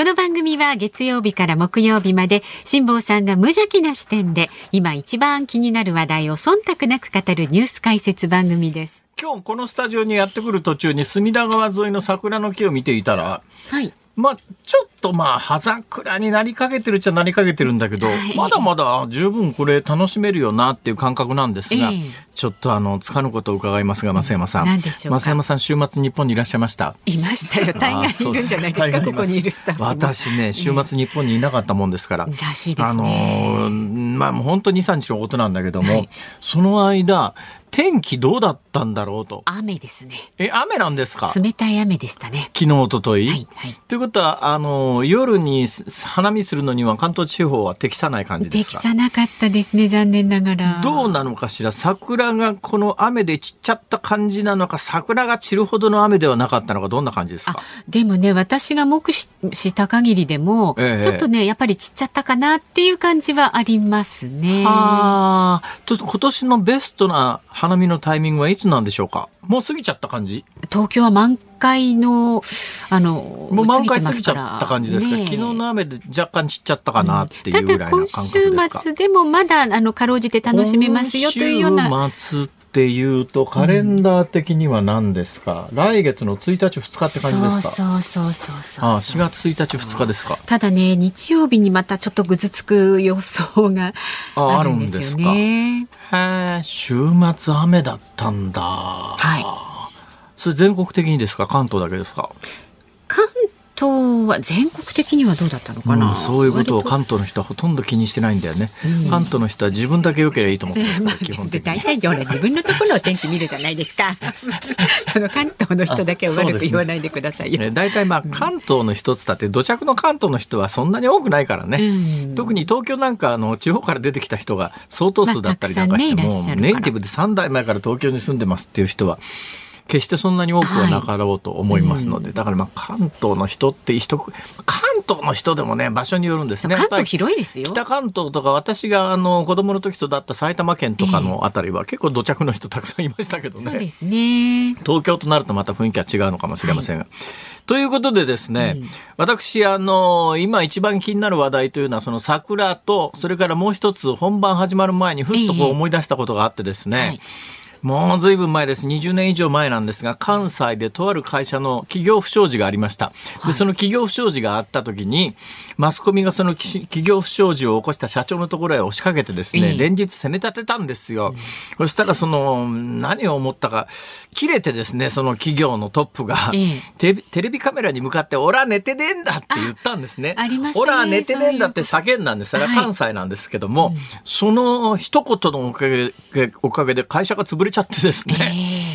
この番組は月曜日から木曜日まで辛坊さんが無邪気な視点で今一番気になる話題を忖度なく語るニュース解説番組です。今日このスタジオにやってくる途中に隅田川沿いの桜の木を見ていたら、はい、まあ、ちょっとまあ、葉桜になりかけてるっちゃなりかけてるんだけど、はい、まだまだ十分これ楽しめるよなっていう感覚なんですが、えー、ちょっとあの、つかぬことを伺いますが、増山さん。何でしょう増山さん、週末日本にいらっしゃいました？いましたよ。大概いるんじゃないですか、ここにいるスタッフ。私ね、週末日本にいなかったもんですから。らしいですね。あのまあ、本当に2、3日のことなんだけども、はい、その間、天気どうだったんだろうと。雨ですね。え、雨なんですか？冷たい雨でしたね。昨日、おととい。はい、はい。ということは、あの、夜に花見するのには関東地方は適さない感じですか？適さなかったですね、残念ながら。どうなのかしら？桜がこの雨で散っちゃった感じなのか、桜が散るほどの雨ではなかったのか、どんな感じですか？でもね、私が目視した限りでも、ええ、ちょっとね、やっぱり散っちゃったかなっていう感じはありますね。ああ、ちょっと今年のベストな花見のタイミングはいつなんでしょうか？もう過ぎちゃった感じ？東京は満開の、あの、もう満開過ぎちゃった感じですか、ね、昨日の雨で若干散っちゃったかなっていうぐらいの感覚ですか、うん、ただ今週末でもまだ、あの、かろうじて楽しめますよというような。今週末っていうとカレンダー的には何ですか、うん、来月の1日2日って感じですか？そうそうそうそうあ4月1日2日ですか？ただね日曜日にまたちょっとぐずつく予想があるんですよね。へえ週末雨だったんだ。はい。それ全国的にですか？関東だけですか？関東は全国的にはどうだったのかな、うん、そういうことを関東の人はほとんど気にしてないんだよね、うん、関東の人は自分だけ良ければいいと思って ます、基本的に。大体自分のところの天気見るじゃないですか。その関東の人だけを悪く言わないでくださいよ、ね、大体まあ関東の一つだって土着の関東の人はそんなに多くないからね、うん、特に東京なんかあの地方から出てきた人が相当数だったりなんかしても、まあね、ネイティブで3代前から東京に住んでますっていう人は決してそんなに多くはなかろうと思いますので、はいうん、だからまあ関東の人って人関東の人でもね場所によるんですね。関東広いですよ。北関東とか私があの子供の時育った埼玉県とかのあたりは結構土着の人たくさんいましたけどね、そうですね。東京となるとまた雰囲気は違うのかもしれませんが、はい、ということでですね、うん、私あの今一番気になる話題というのはその桜とそれからもう一つ本番始まる前にふっとこう思い出したことがあってですね、はいもうずいぶん前です。20年以上前なんですが、関西でとある会社の企業不祥事がありました。で、その企業不祥事があった時に、マスコミがその企業不祥事を起こした社長のところへ押しかけてですね、連日攻め立てたんですよ。そしたらその、何を思ったか、切れてですね、その企業のトップが、テレビカメラに向かって、オラ寝てねえんだって言ったんですね。ありましたね。オラ寝てねえんだって叫んだんです。それは関西なんですけども、その一言のおかげおかげで会社が潰れれちゃってですね。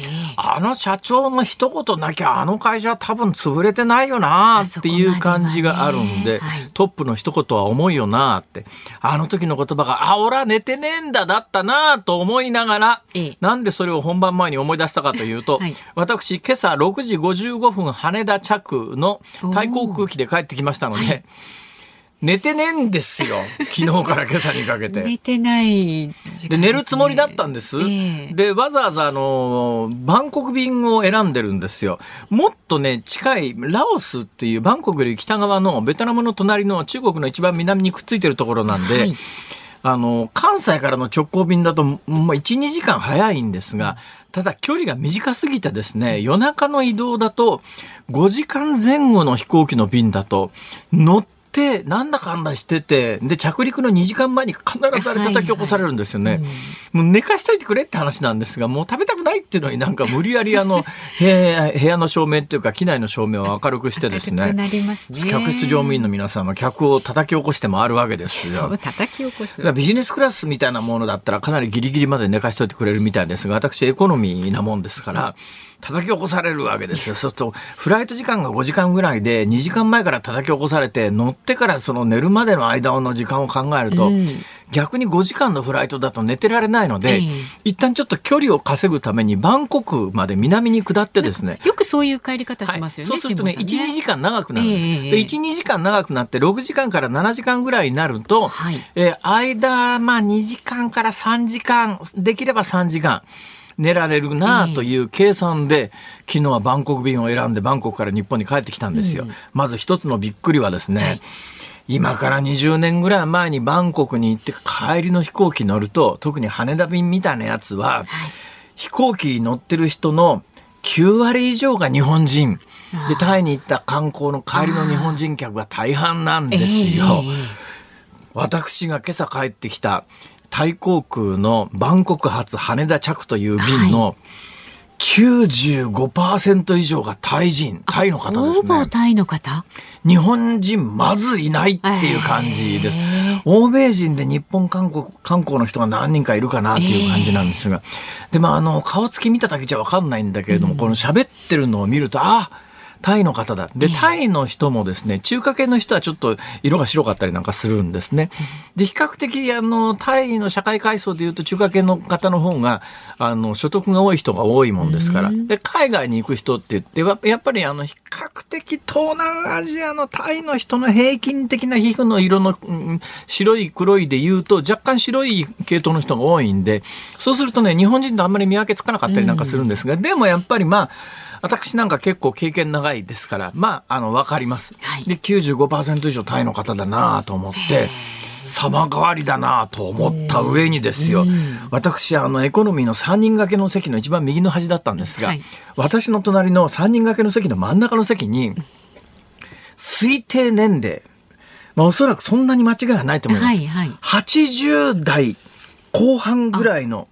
えーあの社長の一言なきゃあの会社は多分潰れてないよなっていう感じがあるんで、はい、トップの一言は重いよなって。あの時の言葉が、あ、俺は寝てねえんだだったなと思いながら、ええ、なんでそれを本番前に思い出したかというと、はい、私今朝6時55分羽田着の対航空機で帰ってきましたので、寝てねえんですよ。昨日から今朝にかけて。寝てない、ね、で、寝るつもりだったんです。えー、で、わざわざあの、バンコク便を選んでるんですよ。もっとね、近いラオスっていうバンコクより北側のベトナムの隣の中国の一番南にくっついてるところなんで、はいあの、関西からの直行便だと、まあ、1、2時間早いんですが、ただ距離が短すぎてですね、夜中の移動だと、5時間前後の飛行機の便だと、乗っなんだかんだしてて、で、着陸の2時間前に必ずあれ叩き起こされるんですよね。はいはいうん、もう寝かしといてくれって話なんですが、もう食べたくないっていうのになんか無理やりあの、部屋の照明っていうか、機内の照明を明るくしてですね、ね客室乗務員の皆さんは客を叩き起こしてもあるわけですよ。そう叩き起こす。ビジネスクラスみたいなものだったらかなりギリギリまで寝かしといてくれるみたいですが、私エコノミーなもんですから、叩き起こされるわけですよ。そうすると、フライト時間が5時間ぐらいで、2時間前から叩き起こされて、乗ってからその寝るまでの間の時間を考えると、うん、逆に5時間のフライトだと寝てられないので、えー、一旦ちょっと距離を稼ぐためにバンコクまで南に下ってですね。よくそういう帰り方しますよね。はい、そうするとね、ね1、2時間長くなるんです。えー、で、1、2時間長くなって、6時間から7時間ぐらいになると、はい、えー、間、まあ2時間から3時間、できれば3時間。寝られるなという計算で、昨日はバンコク便を選んでバンコクから日本に帰ってきたんですよ。まず一つのびっくりはですね、はい今から20年ぐらい前にバンコクに行って帰りの飛行機乗ると、特に羽田便みたいなやつは、はい、飛行機に乗ってる人の9割以上が日本人。で、タイに行った観光の帰りの日本人客が大半なんですよ。私が今朝帰ってきたタイ航空のバンコク発羽田着という便の、はい95%以上がタイ人、タイの方ですね。ほぼタイの方？日本人まずいないっていう感じです。欧米人で日本観光観光の人が何人かいるかなっていう感じなんですが。で、まあ、あの、顔つき見ただけじゃわかんないんだけれども、うん、この喋ってるのを見ると、ああタイの方だ。で、タイの人もですね、中華系の人はちょっと色が白かったりなんかするんですね。で、比較的、あの、タイの社会階層でいうと中華系の方の方が、あの、所得が多い人が多いもんですから。で、海外に行く人って言って、やっぱりあの、比較的東南アジアのタイの人の平均的な皮膚の色の、うん、白い黒いで言うと、若干白い系統の人が多いんで、そうするとね、日本人とあんまり見分けつかなかったりなんかするんですが、でもやっぱりまあ、私なんか結構経験長いですから、まあ、あの、わかります。はい、で、95%以上タイの方だなと思って、様変わりだなと思った上にですよ、私、あの、エコノミーの3人掛けの席の一番右の端だったんですが、はい、私の隣の3人掛けの席の真ん中の席に、推定年齢、まあ、おそらくそんなに間違いはないと思います。はいはい、80代後半ぐらいの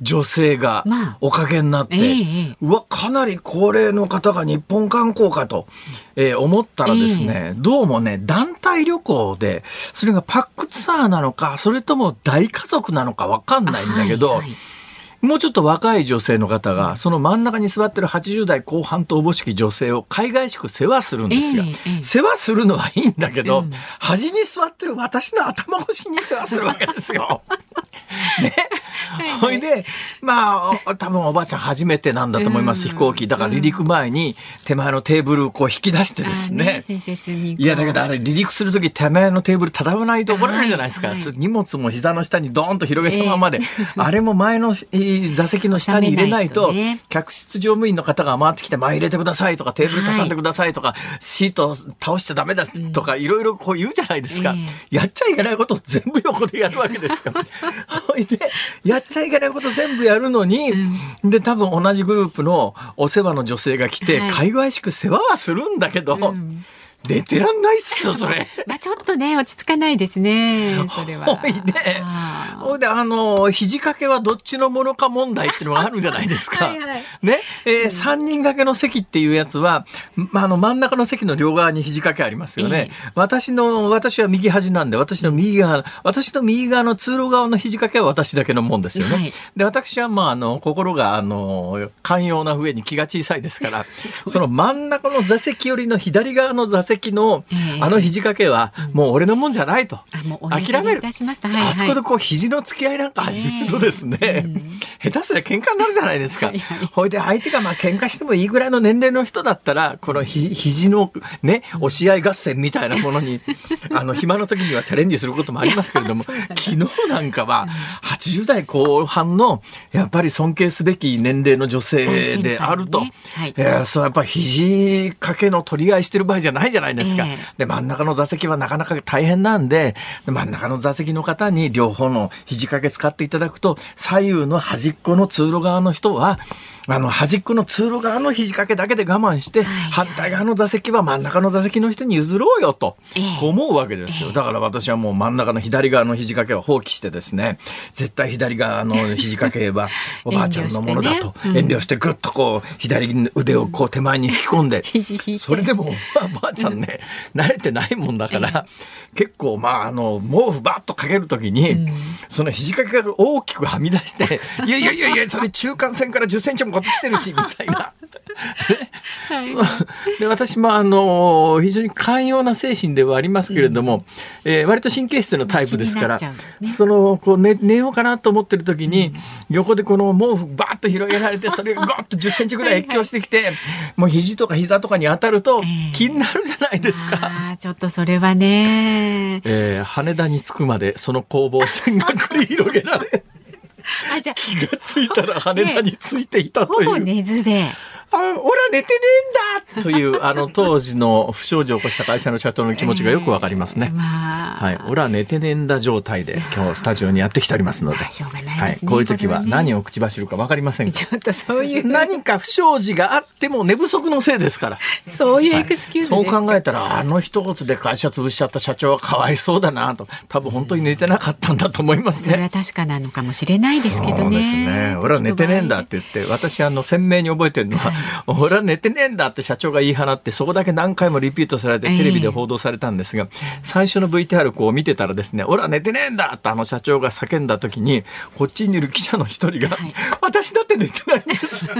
女性がおかげになって、まあえー、うわ、かなり高齢の方が日本観光かと、えー、思ったらですね、えー、どうもね、団体旅行で、それがパックツアーなのか、それとも大家族なのかわかんないんだけど、はいはいもうちょっと若い女性の方が、その真ん中に座ってる80代後半とおぼしき女性を海外しく世話するんですよ。えーえー、世話するのはいいんだけど、うん、端に座ってる私の頭越しに世話するわけですよ。ね。ほいで、まあ、多分おばあちゃん初めてなんだと思います、飛行機。だから離陸前に手前のテーブルをこう引き出してですね。いや、だけどあれ離陸するとき手前のテーブル畳まないと怒られるじゃないですか。荷物も膝の下にドーンと広げたままで。あれも前の座席の下に入れないと、客室乗務員の方が回ってきて、前入れてくださいとか、テーブル畳んでくださいとか、シート倒しちゃダメだとか、いろいろこう言うじゃないですか。やっちゃいけないことを全部横でやるわけですよ。ほいで、やっちゃいけないこと全部やるのに、うん、で、多分同じグループのお世話の女性が来て、はい、かいがいしく世話はするんだけど、うん出てらんないっすよ、それ。まあちょっとね、落ち着かないですね、それは。ほいで、ほいで、あの、肘掛けはどっちのものか問題っていうのがあるじゃないですか。はいはい、ね、えー、3人掛けの席っていうやつは、まあ、あの、真ん中の席の両側に肘掛けありますよね。えー、私の、私は右端なんで、私の右側、私の右側の通路側の肘掛けは私だけのもんですよね。はい、で、私は、まあ、あの、心が、あの、寛容な上に気が小さいですから、その真ん中の座席よりの左側の座席席のあの肘掛けはもう俺のもんじゃないと、諦める、あそこでこう肘の付き合いなんか始めるとですね、下手すりゃ喧嘩になるじゃないですか。ほいで相手がまあ喧嘩してもいいぐらいの年齢の人だったらこのひ肘のね押し合い合戦みたいなものにあの暇の時にはチャレンジすることもありますけれども 昨日なんかは80代後半のやっぱり尊敬すべき年齢の女性であると、ね。はい、えそうやっぱ肘掛けの取り合いしてる場合じゃないじゃないですか。えー、で、真ん中の座席はなかなか大変なんで、真ん中の座席の方に両方の肘掛け使っていただくと、左右の端っこの通路側の人は、あの、端っこの通路側の肘掛けだけで我慢して、反対側の座席は真ん中の座席の人に譲ろうよと、こう思うわけですよ。だから私はもう真ん中の左側の肘掛けは放棄してですね、絶対左側の肘掛けは おばあちゃんのものだと、遠慮してぐっとこう、左腕をこう手前に引き込んで、それでもおばあちゃんね、慣れてないもんだから、結構まあ、あの、毛布バッとかけるときに、その肘掛けが大きくはみ出して、いやいやいやいや、それ中間線から10センチもこっち来てるし、みたいな。はい、で私もあの非常に寛容な精神ではありますけれども、うん、えー、割と神経質のタイプですから、ね、そのこう寝寝ようかなと思ってる時に、うん、横でこの毛布バーッと広げられてそれがゴッと10センチぐらい越境してきてはい、もう肘とか膝とかに当たると気になるじゃないですか。えー、ちょっとそれはね、えー、羽田に着くまでその攻防戦が繰り広げられ あじゃ気がついたら羽田についていたという。ね、ほぼ寝ずで。あ、俺は寝てねえんだという、あの、当時の不祥事を起こした会社の社長の気持ちがよくわかりますね。えーまあ、はい。俺は寝てねえんだ状態で今日スタジオにやってきておりますので。まあ、しょうがない、ね、はい。こういう時は何を口走るかわかりませんちょっとそういう。何か不祥事があっても寝不足のせいですから。そういうエクスキューズ、はい、そう考えたら、あの一言で会社潰しちゃった社長はかわいそうだなと。多分本当に寝てなかったんだと思いますね。それは確かなのかもしれないですけどね。そうですね。俺は寝てねえんだって言って、私あの鮮明に覚えてるのは、はい、俺は寝てねえんだって社長が言い放って、そこだけ何回もリピートされてテレビで報道されたんですが、最初の VTR こう見てたらですね、俺は寝てねえんだってあの社長が叫んだ時に、こっちにいる記者の一人が、はい、私だって寝てないんですっ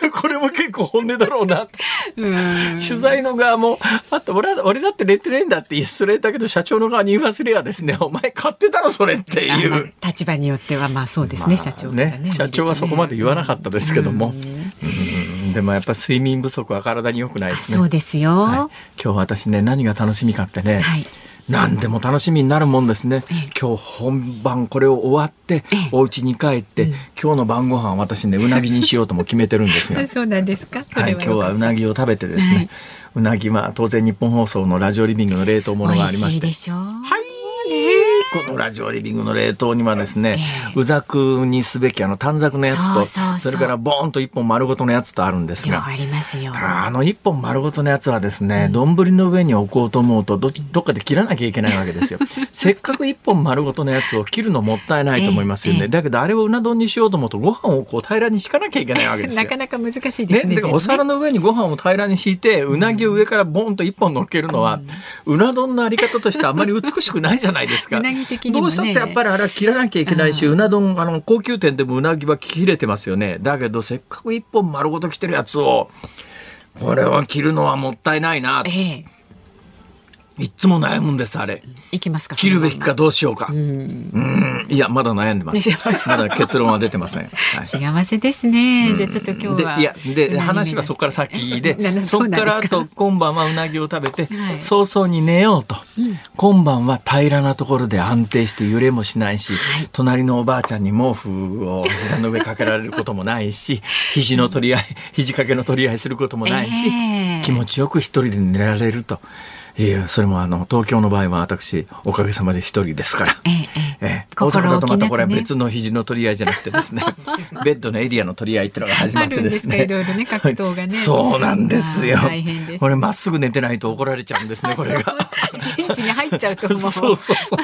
て、これも結構本音だろうなと。取材の側も、あと俺俺だって寝てねえんだって失礼だけど、社長の側に言わせりゃですね、お前勝手だろそれっていう。立場によってはまあそうですね、まあ、社長ね、ね、社長はそこまで言わなかったですけども。でもやっぱ睡眠不足は体に良くないですね。そうですよ、はい、今日私ね何が楽しみかってね、はい、何でも楽しみになるもんですね。今日本番これを終わって、お家に帰って、今日の晩ご飯私ね、うなぎにしようとも決めてるんですが。そうなんですか？はい、今日はうなぎを食べてですね、うなぎは当然日本放送のラジオリビングの冷凍ものがありまして。はい。このラジオリビングの冷凍にはですね、えー、うざくにすべきあの短冊のやつとそれからボーンと一本丸ごとのやつとあるんですがあの一本丸ごとのやつはですね丼、うん、の上に置こうと思うとどどっかで切らなきゃいけないわけですよ。せっかく一本丸ごとのやつを切るのもったいないと思いますよね、えーえ。ー、だけどあれをうな丼にしようと思うとご飯をこう平らに敷かなきゃいけないわけですよ。なかなか難しいですねねだからお皿の上にご飯を平らに敷いてうなぎを上からボンと一本乗っけるのは、うん、うな丼のあり方としてあまり美しくないじゃないですか も、ね、どうしたってやっぱりあれは切らなきゃいけないし、うな丼、あの、高級店でもうなぎは切れてますよね。だけど、せっかく一本丸ごと切ってるやつを、これは切るのはもったいないな。ええいつも悩むんです、あれ。いきますか。切るべきかどうしようか。うん。いや、まだ悩んでます。まだ結論は出てません。はい、幸せですね。じゃあちょっと今日は。いや、で、話はそこから先で、そこからあと今晩はうなぎを食べて、早々に寝ようと。今晩は平らなところで安定して揺れもしないし、隣のおばあちゃんに毛布を膝の上かけられることもないし、肘の取り合い、肘掛けの取り合いすることもないし、気持ちよく一人で寝られると。いやそれもあの東京の場合は私おかげさまで一人ですから、ええええ、大阪だとまたこれは別の肘の取り合いじゃなくてですね。ベッドのエリアの取り合いっていうのが始まってですね。いろいろね格闘がね。そうなんですよ。これまっすぐ寝てないと怒られちゃうんですねこれが。陣地に入っちゃう。と思うそうそうそう。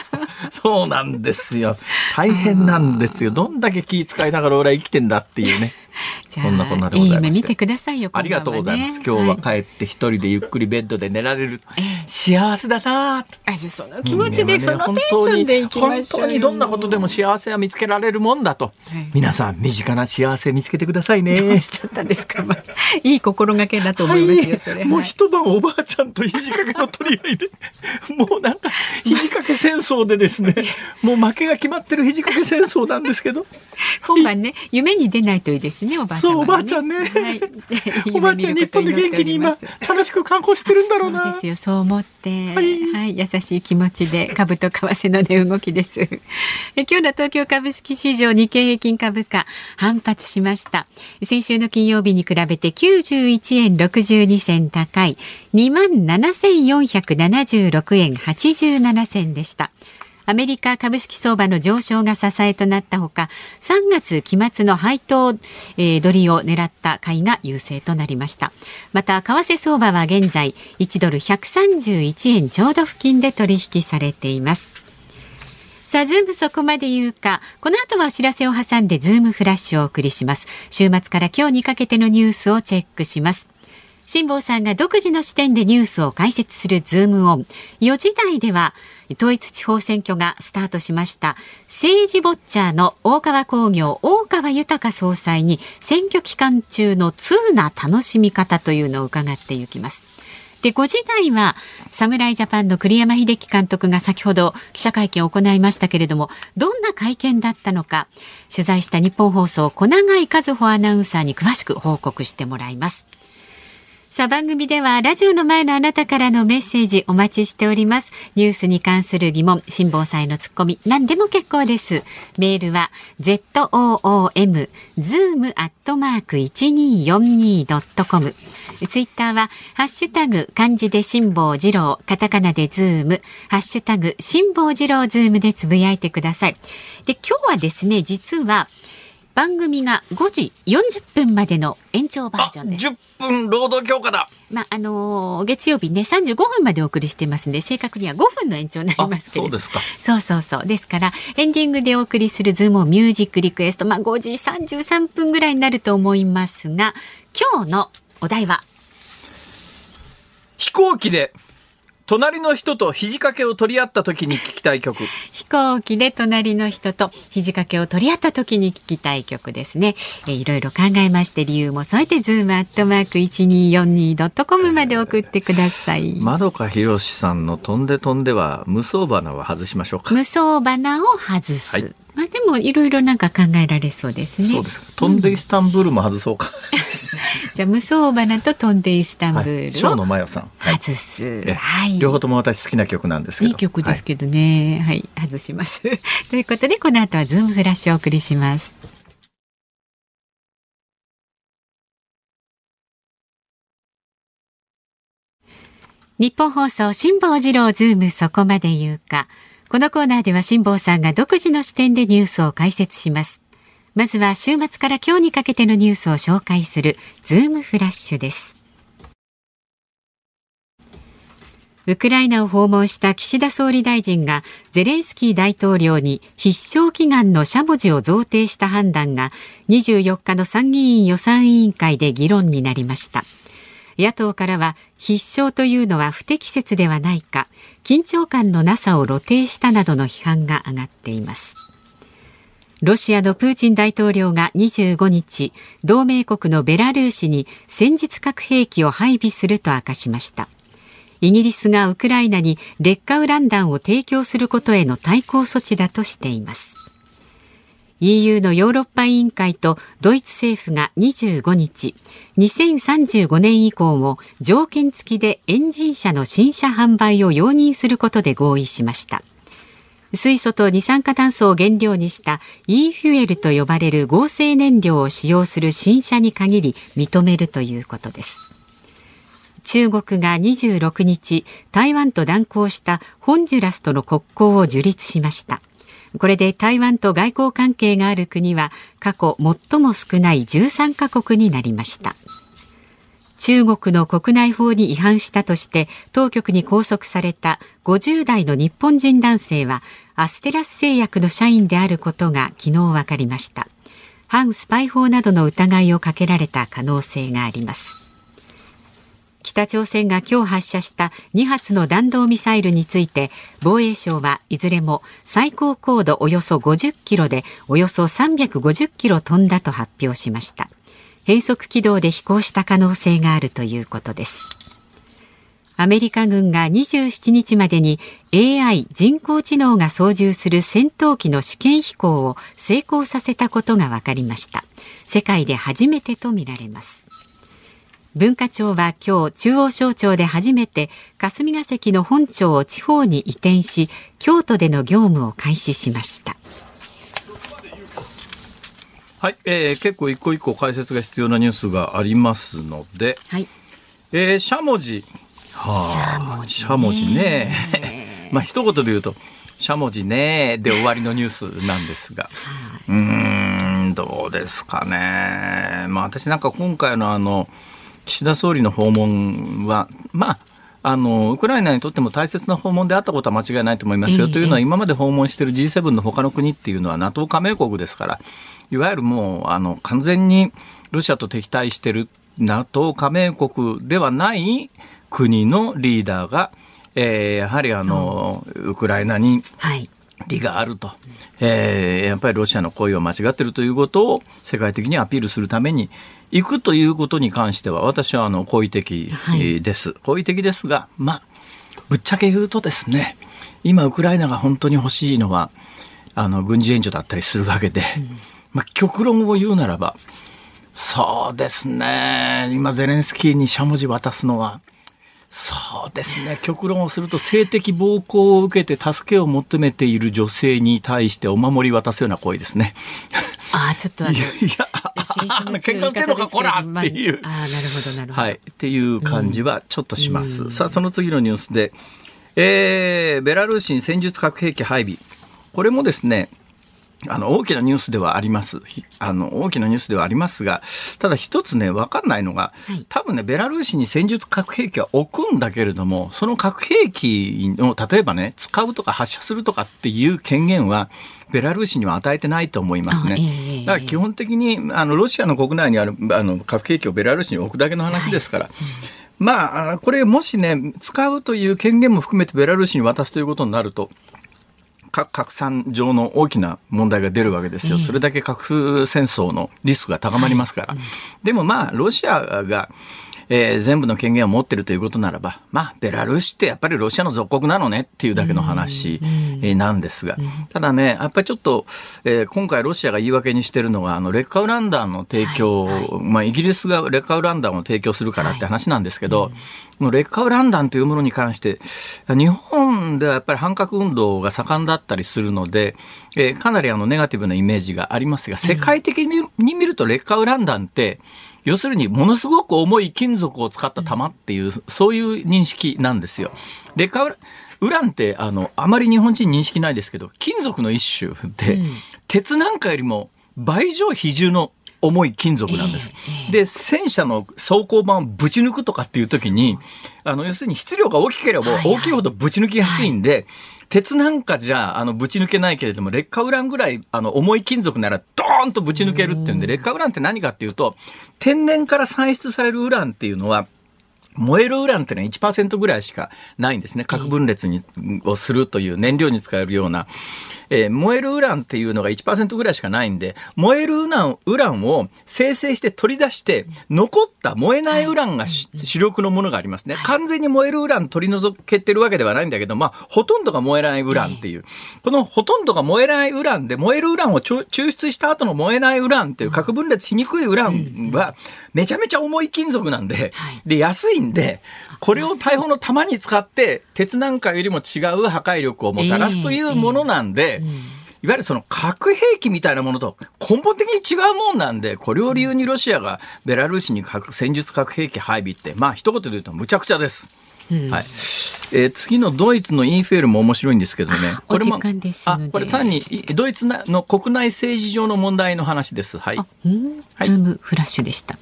そうなんですよ。大変なんですよ。どんだけ気遣いながら俺は生きてんだっていうね そんなこんなでございます。見てくださいよ、ね、ありがとうございます。今日は帰って一人でゆっくりベッドで寝られる。ええ、幸せだなあ、その気持ちで、ね、そのテンションでいきましょう。本当にどんなことでも幸せは見つけられるもんだと。はい、皆さん、身近な幸せ見つけてくださいね。しちゃったんですか。まあ、いい心がけだと思いますよ、はい、それ。もう一晩おばあちゃんと肘掛けの取り合いで、もうなんか、肘掛け戦争でですね、もう負けが決まってる肘掛け戦争なんですけど。今晩ね、夢に出ないといいですね、おばあちゃん、ね、そう、おばあちゃんね。はい、おばあちゃん日本で元気に今楽しく観光してるんだろうな。そうですよ。そう思って、はい、はい、優しい気持ちで株と為替の値動きです。え今日の東京株式市場日経平均株価反発しました。先週の金曜日に比べて91円62銭高い2万7476円87銭でした。アメリカ株式相場の上昇が支えとなったほか3月期末の配当、えー、取りを狙った買いが優勢となりましたまた為替相場は現在1ドル131円ちょうど付近で取引されていますさあ、ズームそこまで言うか。この後はお知らせを挟んでズームフラッシュをお送りします。週末から今日にかけてのニュースをチェックします。辛坊さんが独自の視点でニュースを解説するズームオン。4時台では、統一地方選挙がスタートしました。政治ウォッチャーの大川興業大川豊総裁に選挙期間中の通な楽しみ方というのを伺っていきます。で5時台は侍ジャパンの栗山英樹監督が先ほど記者会見を行いましたけれどもどんな会見だったのか取材した日本放送小永井和穂アナウンサーに詳しく報告してもらいます。さあ番組ではラジオの前のあなたからのメッセージお待ちしております。ニュースに関する疑問、辛坊さんへのツッコミ、何でも結構です。メールは zoom zoom アットマーク 1242.com ツイッターはハッシュタグ漢字で辛坊治郎、カタカナでズーム、ハッシュタグ辛坊治郎ズームでつぶやいてください。で、今日はですね、実は番組が5時40分までの延長バージョンです。10分労働強化だ。まああのー、月曜日ね35分までお送りしてますんで正確には5分の延長になりますけど。そうですか。そうそうそうですからエンディングでお送りするズームミュージックリクエストまあ5時33分ぐらいになると思いますが今日のお題は？飛行機で隣の人と肘掛けを取り合った時に聞きたい曲。飛行機で隣の人と肘掛けを取り合った時に聞きたい曲ですね、えいろいろ考えまして理由も添えてズームアットマーク 1242.com まで送ってください。窓かひろしさんの飛んで飛んでは夢想花は外しましょうか。夢想花を外す、はい。まあでもいろいろなんか考えられそうですね。そうです。飛んでイスタンブールも外そうか。じゃあ夢想花と飛んでイスタンブールを、庄野真代さん外す、はい。両方とも私好きな曲なんですけど。いい曲ですけどね。はい、はい、外します。ということでこの後はズームフラッシュをお送りします。ニッポン放送辛坊治郎ズームそこまで言うか。このコーナーでは辛坊さんが独自の視点でニュースを解説します。まずは週末から今日にかけてのニュースを紹介するズームフラッシュです。ウクライナを訪問した岸田総理大臣がゼレンスキー大統領に必勝祈願のしゃもじを贈呈した判断が24日の参議院予算委員会で議論になりました。野党からは必勝というのは不適切ではないか緊張感のなさを露呈したなどの批判が上がっていますロシアのプーチン大統領が25日同盟国のベラルーシに戦術核兵器を配備すると明かしました。イギリスがウクライナに劣化ウラン弾を提供することへの対抗措置だとしています。EU のヨーロッパ委員会とドイツ政府が25日2035年以降も条件付きでエンジン車の新車販売を容認することで合意しました。水素と二酸化炭素を原料にした e フュエルと呼ばれる合成燃料を使用する新車に限り認めるということです。中国が26日台湾と断交したホンジュラスとの国交を樹立しました。これで台湾と外交関係がある国は過去最も少ない13カ国になりました。中国の国内法に違反したとして当局に拘束された50代の日本人男性はアステラス製薬の社員であることが昨日分かりました。反スパイ法などの疑いをかけられた可能性があります。北朝鮮が今日発射した2発の弾道ミサイルについて防衛省はいずれも最高高度およそ50キロでおよそ350キロ飛んだと発表しました。変則軌道で飛行した可能性があるということです。アメリカ軍が27日までに AI 人工知能が操縦する戦闘機の試験飛行を成功させたことが分かりました。世界で初めてとみられます。文化庁は今日中央省庁で初めて霞が関の本庁を地方に移転し京都での業務を開始しました。はい、えー、結構一個一個解説が必要なニュースがありますので、はい。えー、しゃもじ。はあしゃもじね まあ一言で言うとしゃもじねで終わりのニュースなんですが、うんどうですかね。まあ私なんか今回のあの岸田総理の訪問は、まあ、あのウクライナにとっても大切な訪問であったことは間違いないと思いますよ。というのは、今まで訪問している G7 の他の国っていうのは NATO 加盟国ですから、いわゆるもうあの完全にロシアと敵対してる NATO 加盟国ではない国のリーダーが、えー、やはりあの、ウクライナに、利があると、えー、やっぱりロシアの行為は間違っているということを世界的にアピールするために行くということに関しては私はあの好意的です、はい、好意的ですがまあぶっちゃけ言うとですね今ウクライナが本当に欲しいのはあの軍事援助だったりするわけで、うん、まあ、極論を言うならばそうですね今ゼレンスキーにしゃもじ渡すのはそうですね。極論をすると性的暴行を受けて助けを求めている女性に対してお守り渡すような行為ですね。ああちょっとあのいや喧嘩売ってんのかこらっていう、ああなるほどなるほど、はい、っていう感じはちょっとします。うん、さあその次のニュースで、えー、ベラルーシに戦術核兵器配備。これもですねあの、大きなニュースではあります。あの、大きなニュースではありますが、ただ一つね、わかんないのが、はい、多分ね、ベラルーシに戦術核兵器は置くんだけれども、その核兵器を、例えばね、使うとか発射するとかっていう権限は、ベラルーシには与えてないと思いますね。だから基本的に、あの、ロシアの国内にある、あの、核兵器をベラルーシに置くだけの話ですから、はいまあ、これもしね、使うという権限も含めてベラルーシに渡すということになると、核拡散上の大きな問題が出るわけですよ。それだけ核戦争のリスクが高まりますから。でもまあ、ロシアが、えー、全部の権限を持ってるということならば、まあ、ベラルーシってやっぱりロシアの属国なのねっていうだけの話なんですが、ただね、やっぱりちょっと、えー、今回ロシアが言い訳にしてるのが、あの、劣化ウラン弾の提供、はいはい、まあ、イギリスが劣化ウラン弾を提供するからって話なんですけど、はいこの劣化ウラン弾というものに関して、日本ではやっぱり反核運動が盛んだったりするので、えー、かなりあのネガティブなイメージがありますが、世界的に見ると劣化ウラン弾って、要するにものすごく重い金属を使った弾っていう、そういう認識なんですよ。劣化ウランってあのあまり日本人認識ないですけど金属の一種で、うん、鉄なんかよりも倍以上比重の重い金属なんです。で、戦車の装甲板をぶち抜くとかっていう時に、あの、要するに質量が大きければ大きいほどぶち抜きやすいんで、鉄なんかじゃ、あの、ぶち抜けないけれども、劣化ウランぐらい、あの、重い金属なら、ドーンとぶち抜けるっていうんで、劣化ウランって何かっていうと、天然から産出されるウランっていうのは、燃えるウランっていうのは1%ぐらいしかないんですね。核分裂に、をするという燃料に使えるような。えー、燃えるウランっていうのが1%ぐらいしかないんで、燃えるウランウランを生成して取り出して、残った燃えないウランが主力のものがありますね。完全に燃えるウラン取り除けてるわけではないんだけど、まあ、ほとんどが燃えないウランっていう。このほとんどが燃えないウランで、燃えるウランを抽出した後の燃えないウランっていう核分裂しにくいウランは、めちゃめちゃ重い金属なんで、で、安いんで、これを大砲の弾に使って、鉄なんかよりも違う破壊力をもたらすというものなんで、いわゆるその核兵器みたいなものと根本的に違うもんなんで、これを理由にロシアがベラルーシに核戦術核兵器配備って、まあ一言で言うとむちゃくちゃです。はいえー、次のドイツのインフェルも面白いんですけどね、これもあこれ単にドイツの国内政治上の問題の話です。はい。うん、はい、ズームフラッシュでした。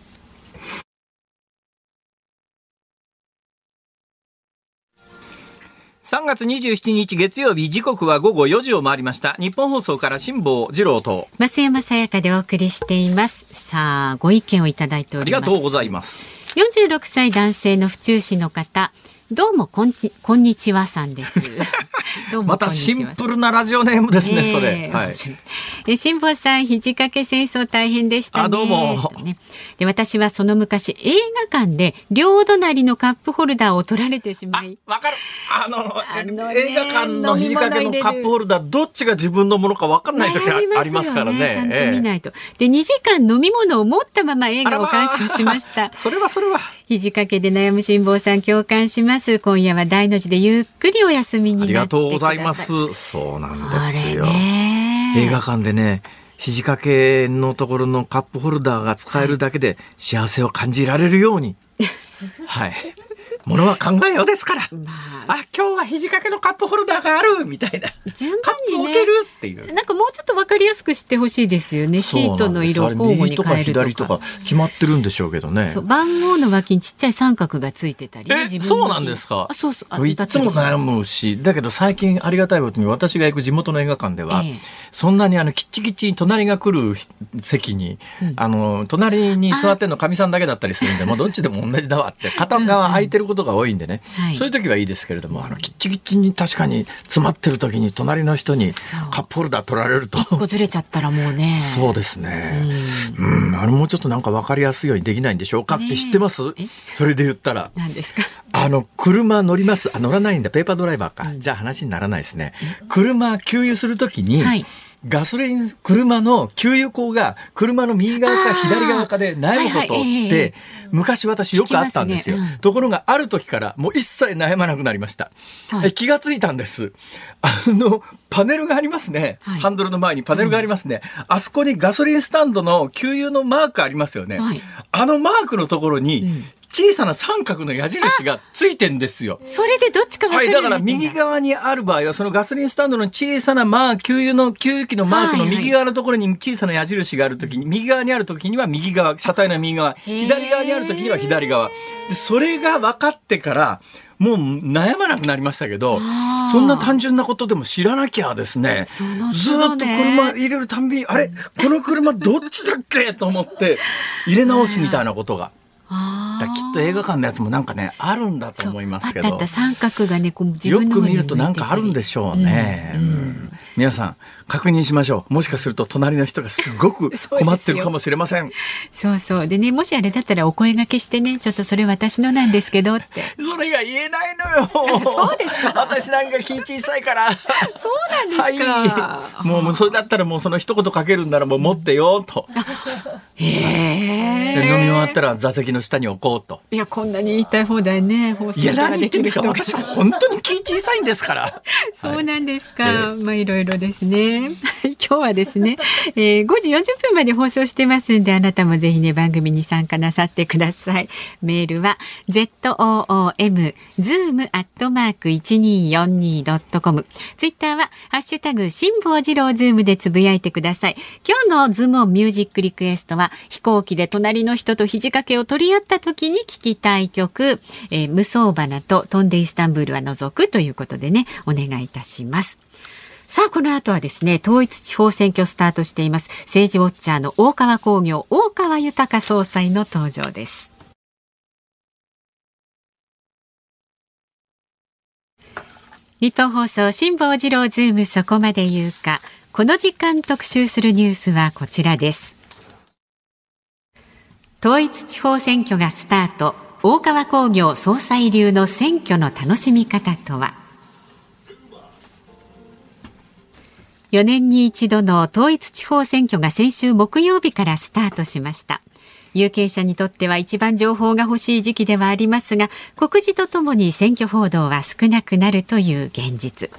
3月27日月曜日時刻は午後4時を回りました。日本放送から辛坊治郎と。増山さやかでお送りしています。さあご意見をいただいております。ありがとうございます。46歳男性の府中市の方。どうもこんちこんにちはさんです。またシンプルなラジオネームですね、えー、それ。はい。え辛坊さん肘掛け戦争大変でしたね。あどうも。ね、で私はその昔映画館で両隣のカップホルダーを取られてしまい。わかる。あのあの、映画館の肘掛けのカップホルダーどっちが自分のものかわかんない時ありますからね。ちゃんと見ないと。で2時間飲み物を持ったまま映画を鑑賞しました。それはそれは。肘掛けで悩む辛坊さん共感します。今夜は大の字でゆっくりお休みになってありがとうございます。そうなんですよ。映画館でね、肘掛けのところのカップホルダーが使えるだけで幸せを感じられるように。はい。ものは考えようですから。まあ、あ、今日は肘掛けのカップホルダーがあるみたいな。順番にね。るっていう。なんかもうちょっとわかりやすくしてほしいですよね。シートの色を交互に変えるとか。左とか決まってるんでしょうけどね。番号の脇にちっちゃい三角がついてたり、ね、そうなんですか？あ、そうそう。いつも悩むし、だけど最近ありがたいことに私が行く地元の映画館では、ええ、そんなにあのきっちきっちに隣が来る席に、うん、あの隣に座ってるのかみさんだけだったりするんで、もうどっちでも同じだわって片側空いてることが多いんでね、うんうん、そういう時はいいですけれども、あのきっちきっちに確かに詰まってる時に隣の人にカップホルダー取られると。一個ずれちゃったらもうね。そうですね。うん、あれもうちょっとなんか分かりやすいようにできないんでしょうかって知ってます、ね、それで言ったら。何ですか？あの、車乗ります。あ、乗らないんだ。ペーパードライバーか。うん、じゃあ話にならないですね。車給油するときに、はいガソリン、車の給油口が車の右側か左側かで悩むことって、昔私よくあったんですよ。すねうん、ところがある時からもう一切悩まなくなりました。はい、気がついたんです。あの、パネルがありますね。はい、ハンドルの前にパネルがありますね、うん、あそこにガソリンスタンドの給油のマークありますよね。はい、あのマークのところに、小さな三角の矢印がついてんですよ。それでどっちかはい、だから右側にある場合は、そのガソリンスタンドの小さな、まあ、給油の、給油機のマークの右側のところに小さな矢印があるときに、右側にあるときには右側、車体の右側、左側にあるときには左側。で、それが分かってから、もう悩まなくなりましたけど、そんな単純なことでも知らなきゃですね、ずっと車入れるたんびに、あれ？この車どっちだっけ？と思って入れ直すみたいなことが。だきっと映画館のやつもなんかねあるんだと思いますけど。あった三角がねこう自分のよく見るとなんかあるんでしょうね、うんうん、皆さん確認しましょう。もしかすると隣の人がすごく 困ってるかもしれません。そうそう。でねもしあれだったらお声がけしてねちょっとそれ私のなんですけどって。それが言えないのよ。そうですか。私なんか気小さいから。そうなんですか、はい、もうそれだったらもうその一言かけるんならもう持ってよと。へえ飲み終わったら座席の下に置こうと。いやこんなに言いたい放題ね。放送ができる人。私本当に気小さいんですから。そうなんですか、はい、まあいろいろですね。今日はですね、えー、5時40分まで放送してますんで、あなたもぜひね、番組に参加なさってください。メールは、zoom、zoom アットマーク 1242.com。ツイッターは、ハッシュタグ、辛坊治郎ズームでつぶやいてください。今日のズームミュージックリクエストは、飛行機で隣の人と肘掛けを取り合った時に聞きたい曲、えー、夢想花と飛んでイスタンブールは除くということでね、お願いいたします。さあ、この後はですね、統一地方選挙スタートしています。政治ウォッチャーの大川工業、大川豊総裁の登場です。日本放送辛坊治郎ズームそこまで言うか。この時間特集するニュースはこちらです。統一地方選挙がスタート。大川工業総裁流の選挙の楽しみ方とは？4年に一度の統一地方選挙が先週木曜日からスタートしました有権者にとっては一番情報が欲しい時期ではありますが告示とともに選挙報道は少なくなるという現実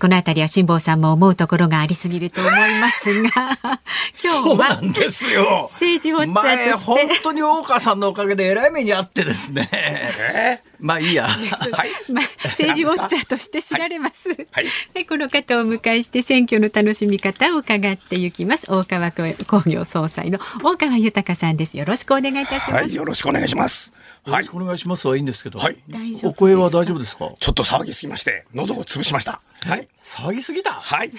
このあたりは辛坊さんも思うところがありすぎると思いますが 今日は政治ウォッチャーとして本当に大川さんのおかげでえらい目にあってですね まあいいや。はい。まあ政治ウォッチャーとして知られます。はい。はい、この方をお迎えして選挙の楽しみ方を伺っていきます。大川工業総裁の大川豊さんです。よろしくお願いいたします。はい、よろしくお願いします。よろしくお願いしますはいいんですけど。はい。大丈夫お声は大丈夫ですか？ちょっと騒ぎすぎまして喉を潰しました。はい。騒ぎすぎた？はい。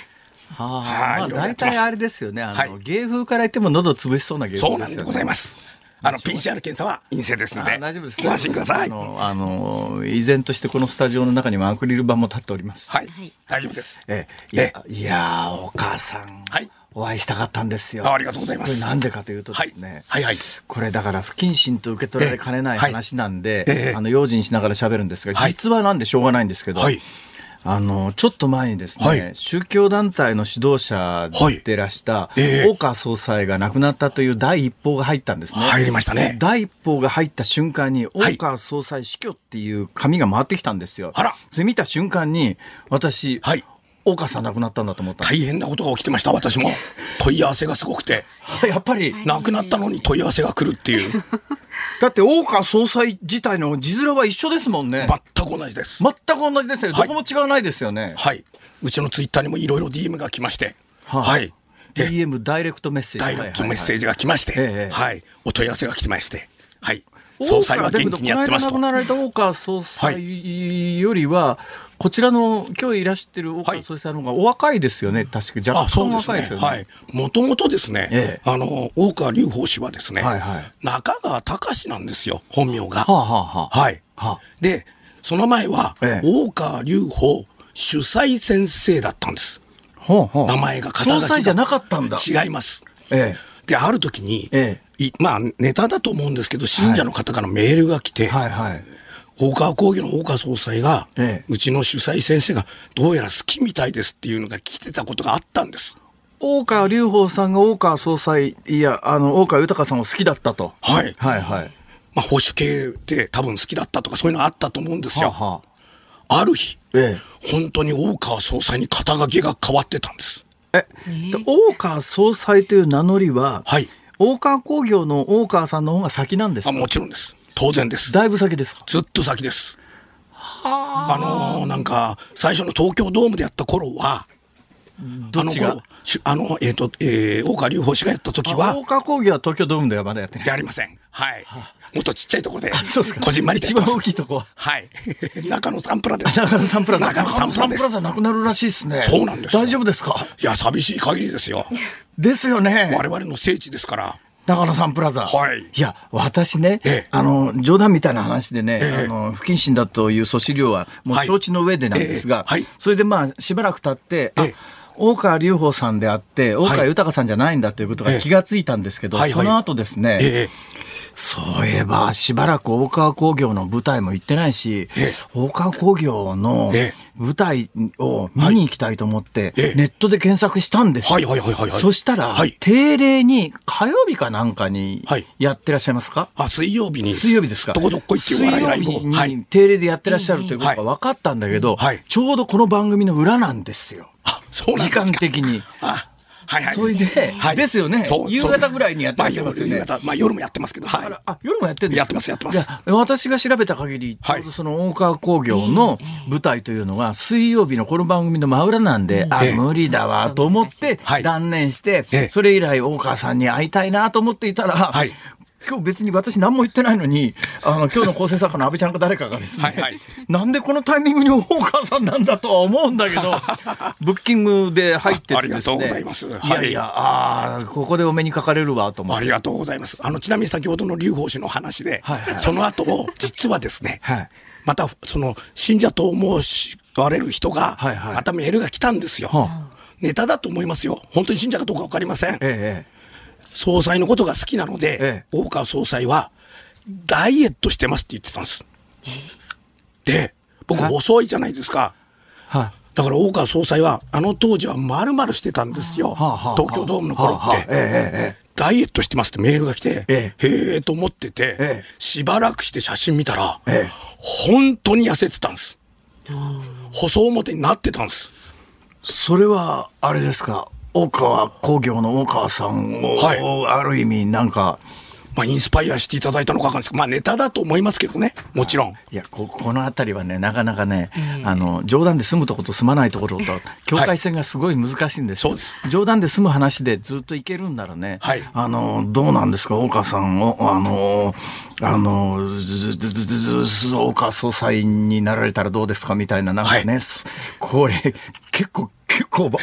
はあ、まあ、大体あれですよね。あの、芸風から言っても喉潰しそうな芸風、そうなんでございます。あの PCR 検査は陰性ですので、大丈夫です、ご安心ください。あの、あの依然としてこのスタジオの中にはアクリル板も立っております。はい、大丈夫です。えいや、いやお母さん。はい。お会いしたかったんですよ。ありがとうございます。なんでかというとですね、はい、はい、はい、これだから不謹慎と受け取られかねない話なんで、ええ。あの用心しながら喋るんですが、実はなんでしょうがないんですけど、はい、あの、ちょっと前にですね、はい、宗教団体の指導者でらした、大川総裁が亡くなったという第一報が入ったんですね。入りましたね。第一報が入った瞬間に、大川総裁死去っていう紙が回ってきたんですよ。あら。それ見た瞬間に、私、はい、さん亡くなったんだと思った大変なことが起きてました、私も。問い合わせがすごくて。やっぱり。亡くなったのに問い合わせが来るっていう。だって大川総裁自体の字面は一緒ですもんね。全く同じです。全く同じですよね。はいどこも違わないですよね。はい。うちのツイッターにもいろいろ DM が来まして、はあはい。で DM ダイレクトメッセージ。ダイレクトメッセージが来まして、ええはい。お問い合わせが来てまして、はい。総裁は元気にやってますと亡くなられた大川総裁よりは、こちらの今日いらしてる大川総裁の方がお若いですよね。確か若あ、そ干うですね若いですよね。はい。もともとですね、ええあの、大川隆法氏はですね、はいはい中川隆なんですよ、本名が。はあ、はあはあ、はい。はあで、その前は、ええ大川隆法主催先生だったんです。ほうほう名前が肩書きじゃなかったんだ。違います。えで、ある時に、えいまあ、ネタだと思うんですけど、信者の方からメールが来て、え。はいはい。大川工業の大川総裁が、ええうちの主催先生がどうやら好きみたいですっていうのが来てたことがあったんです。大川隆法さんが大川総裁、いや、あの、大川豊さんを好きだったと。はい。はいはい。まあ、保守系で多分好きだったとかそういうのあったと思うんですよ。はあ、はあ、ある日、え本当に大川総裁に肩書きが変わってたんです。え。え、で大川総裁という名乗りは、はい。大川工業の大川さんの方が先なんですあかもちろんです。当然です。だいぶ先ですか？ずっと先です。あのーなんか、最初の東京ドームでやった頃は、どっちが？あの頃しあの、えっ、と、えー、大川隆法氏がやった時はあ大、川工業は東京ドームではまだやってない。やりません。はい。もっとちっちゃいところで、そうですかこじんまり一番大きいとこ。はい。中野サンプラです。中野サンプラザ。中野サンプラです中野サンプラザなくなるらしいですね。そうなんですよ大丈夫ですか？いや、寂しい限りですよ。ですよね。我々の聖地ですから。中野サンプラザ。はい。いや、私ね、ええ。あの、冗談みたいな話でね、ええ。あの、不謹慎だという素資料はもうはい。承知の上でなんですが、ええ。はい。それでまあ、しばらく経って、あえ。え大川隆法さんであって、大川豊さんじゃないんだということがええ。気がついたんですけど、その後ですね、えそういえば、しばらく大川工業の舞台も行ってないし、ええ大川工業のえ舞台を見に行きたいと思って、ええネットで検索したんですよ。はいはいはいはいはいそしたら、はい定例に火曜日かなんかにはいやってらっしゃいますか、あ、水曜日に。水曜日ですか？どこどっこいっていう笑いライブを。水曜日にはい。定例でやってらっしゃるということが分かったんだけど、はいちょうどこの番組の裏なんですよ。あ、そうなん時ですか。間的に。あ、はいはい。それでですよね。そう夕方ぐらいにやってらっしゃいますよね。まあ夕方、まあ夜もやってますけど、はい。あ夜もやってるんですか？やってますやってます。いや私が調べた限り、ちはい。ょうどその大川工業の舞台というのが水曜日のこの番組の真裏なんで、あ、ええ無理だわと思ってはい。断念して、ええ。それ以来大川さんに会いたいなと思っていたら、はい今日別に私何も言ってないのに、あの、今日の構成作家の安倍ちゃんか誰かがですね、はいはいなんでこのタイミングに大川さんなんだとは思うんだけど、ブッキングで入っててですね。あありがとうございますいやはいいや、ああ、ここでお目にかかれるわと思って。ありがとうございます。あの、ちなみに先ほどの劉邦氏の話で、はいはいその後を、実はですね、はいまた、その、信者と申しわれる人が、はいはいまたメールが来たんですよ。はネタだと思いますよ。本当に信者かどうかわかりません。ええ総裁のことが好きなので、ええ大川総裁は、ダイエットしてますって言ってたんです。で、僕はい遅いじゃないですか。はい。だから大川総裁は、あの当時は丸々してたんですよ。はあはあ東京ドームの頃って。はあはあええええダイエットしてますってメールが来て、えへえと思ってて、ええしばらくして写真見たら、ええ本当に痩せてたんです。細表になってたんです。それは、あれですか、大川工業の大川さんを、はい。ある意味、なんか、まあ、インスパイアしていただいたのかわかんないです。けど、まあ、ネタだと思いますけどね、もちろん。いや、ここの辺りはね、なかなかね、あの、冗談で済むとこと済まないところと、境界線がすごい難しいんですよ。そうです。冗談で済む話でずっといけるんならね、はい。あの、どうなんですか、大川さんを、あの、あの、ずずずずずず大川総裁になられたらどうですかみたいな、なんかね、これ、結構、結構ば、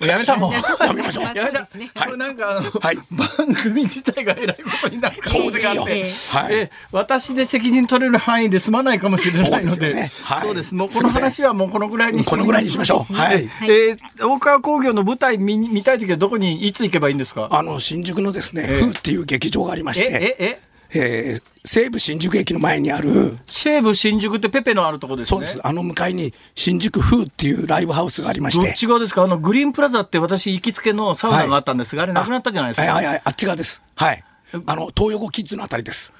やめたもん。やめましょう。やめた。これなんかあの、はい。番組自体がえらいことになる可能性があって、そうですよ。はい。え私で責任取れる範囲で済まないかもしれないのそうです。で、よねはい。そうです。もうこの話はもうこのぐらいにしてこのぐらいにしましょう。はい。えー大川工業の舞台見見たいときはどこにいつ行けばいいんですか？あの、新宿のですね、ええ風っていう劇場がありましえ、て、え、ええ？ー西武新宿駅の前にある、西武新宿ってペペのあるとこですね。そうです。あの向かいに新宿風っていうライブハウスがありましどってち側ですか？あの、グリーンプラザって私行きつけのサウナがあったんですが、あれなくなったじゃないですか。はいはいはい、あっち側です。はい。あの、東横キッズのあたりです。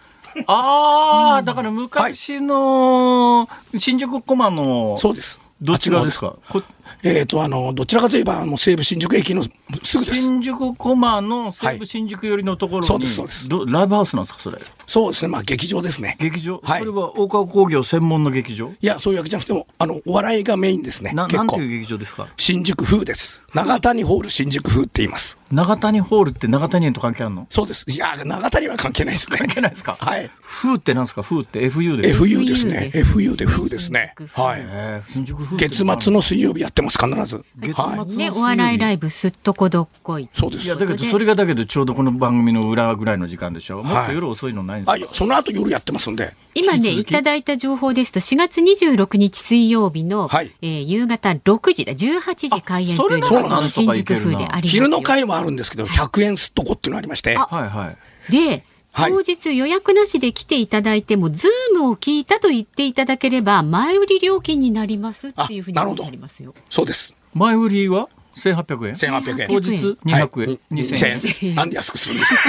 ああ、だから昔の新宿コマの、そうです。どっち側ですか？こえっ、と、あの、どちらかといえば、もう、西武新宿駅のすぐです。新宿コマの西武新宿寄りのところに、そうですそうですライブハウスなんですかそれ。そうですね。まあ劇場ですね。劇場、はいそれは大川工業専門の劇場？いや、そういうわけじゃなくても、あの、お笑いがメインですね。な結構なんていう劇場ですか？新宿風です。長谷ホール新宿風って言います。長谷ホールって長谷園と関係あるの？そうです。いや、長谷は関係ないですね。関係ないですか？はい。風ってなんですか？風って？FU で？FU ですね。FU で風ですねはい。えー新宿風月末の水曜日やってます、必ず。月末はい。ね、お笑いライブすっとこどっこい。そうですいや。だけどそれがだけどちょうどこの番組の裏ぐらいの時間でしょ？もっと夜遅いのないんですか、その後夜やってますんで。今ね、いただいた情報ですと、4月26日水曜日の、はいえー夕方6時だ、18時開演というのが新宿風でありますよ。昼の会もあるんですけど、100円すっとこっていうのがありまして。はいはいで、はい当日予約なしで来ていただいても、ズームを聞いたと言っていただければ、前売り料金になりますっていうふうにあなるほどありますよ。そうです。前売りは？1800円？1800円。当日200円、はい。に2000円2000円。なんで安くするんですか？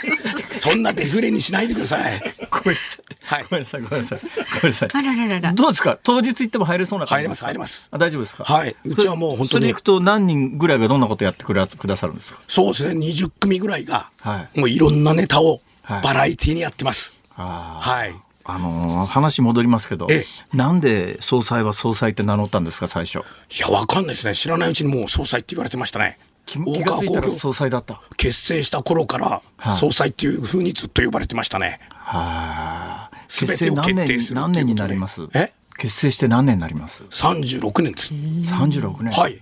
そんなデフレにしないでください。ごめんなさい、はい。ごめんなさいごめんなさい。ごめんなさい。あらららら。どうですか？当日行っても入れそうな感じ？入れます、入れます。あ大丈夫ですか？はい。うちはもう本当に。それ行くと何人ぐらいがどんなことやってくだくださるんですか？そうですね、20組ぐらいが、はい。もういろんなネタをはい。バラエティにやってます。あはい。あのー話戻りますけどえなんで総裁は総裁って名乗ったんですか最初？いや、わかんないですね。知らないうちにもう総裁って言われてましたね。気気がついたら総裁だった結成した頃からはい総裁っていう風にずっと呼ばれてましたね。はあ全結成何年何年になります？え？結成して何年になります？36年です。36年はい。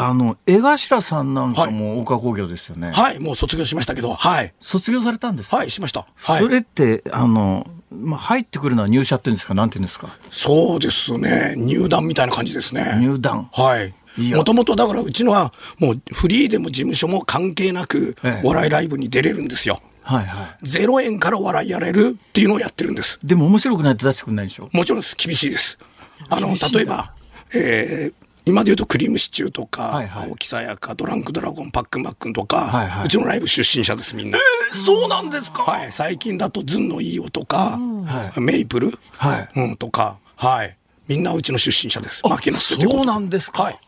あの江頭さんなんかも大川工業ですよね、はい。もう卒業しましたけど、はい。卒業されたんですか？はい、しました。はい。それってあの、まあ、入ってくるのは入社っていうんですか？なんていうんですか？そうですね。入団みたいな感じですね。入団はいもともとだからうちのはもうフリーでも事務所も関係なくええお笑いライブに出れるんですよ。はいはいゼロ円からお笑いやれるっていうのをやってるんです。でも面白くないと出してくれないでしょ？もちろんです。厳しいです。あの、例えば、えー今で言うとクリームシチューとか、はいはい青木さやか、ドランクドラゴン、パックンマックンとか、はいはいうちのライブ出身者です、みんな。そうなんですか？はい。最近だとズンのいいよとか、はいメイプル、はいうん、とか、はい。みんなうちの出身者です。あ負けなすってそうなんですか？はい。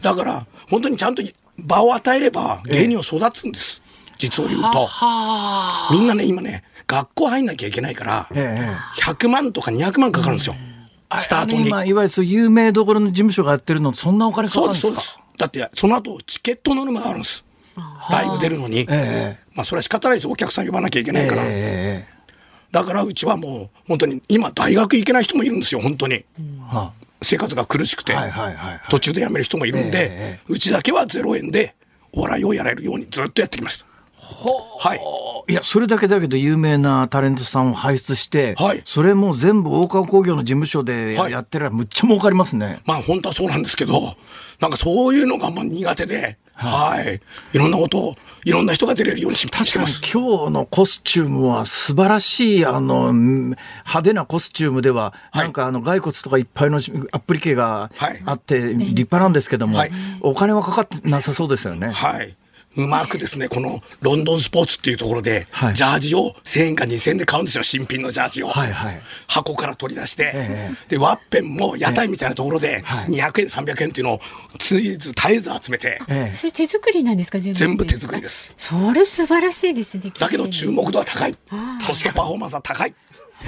だから、本当にちゃんと場を与えれば芸人を育つんです。実を言うと。はみんなね、今ね、学校入んなきゃいけないから、ええ100万とか200万かかるんですよ。スタートに。今いわゆるそう有名どころの事務所がやってるのそんなお金かかそうです、るんですかそうです。だって、その後、チケットの沼があるんです。ライブ出るのに。えまあ、それは仕方ないです。お客さん呼ばなきゃいけないから。ええだから、うちはもう、本当に、今、大学行けない人もいるんですよ、本当に。生活が苦しくて。途中で辞める人もいるんで、えうちだけは0円で、お笑いをやれるようにずっとやってきました。はい。いやそれだけだけど有名なタレントさんを輩出して、はいそれも全部大川工業の事務所ではいやってるらむっちゃ儲かりますね、まあ本当はそうなんですけど、なんかそういうのがまあ苦手で、はい。いろんなことを、いろんな人が出れるようにし確かにしてます。今日のコスチュームは素晴らしいあのうん派手なコスチュームでは、はいなんかあの骸骨とかいっぱいのアップリケがはいあって立派なんですけども、はいお金はかかってなさそうですよね。はい。うまくですね、このロンドンスポーツっていうところで、はいジャージを1000円か2000円で買うんですよ、新品のジャージを。はいはい箱から取り出して、ええで、ワッペンも屋台みたいなところで、はい200円、300円っていうのをついず絶えず集めて、ええそれ手作りなんですか全部全部手作りです。それ素晴らしいですねだけど注目度は高い。あコストパフォーマンスは高い。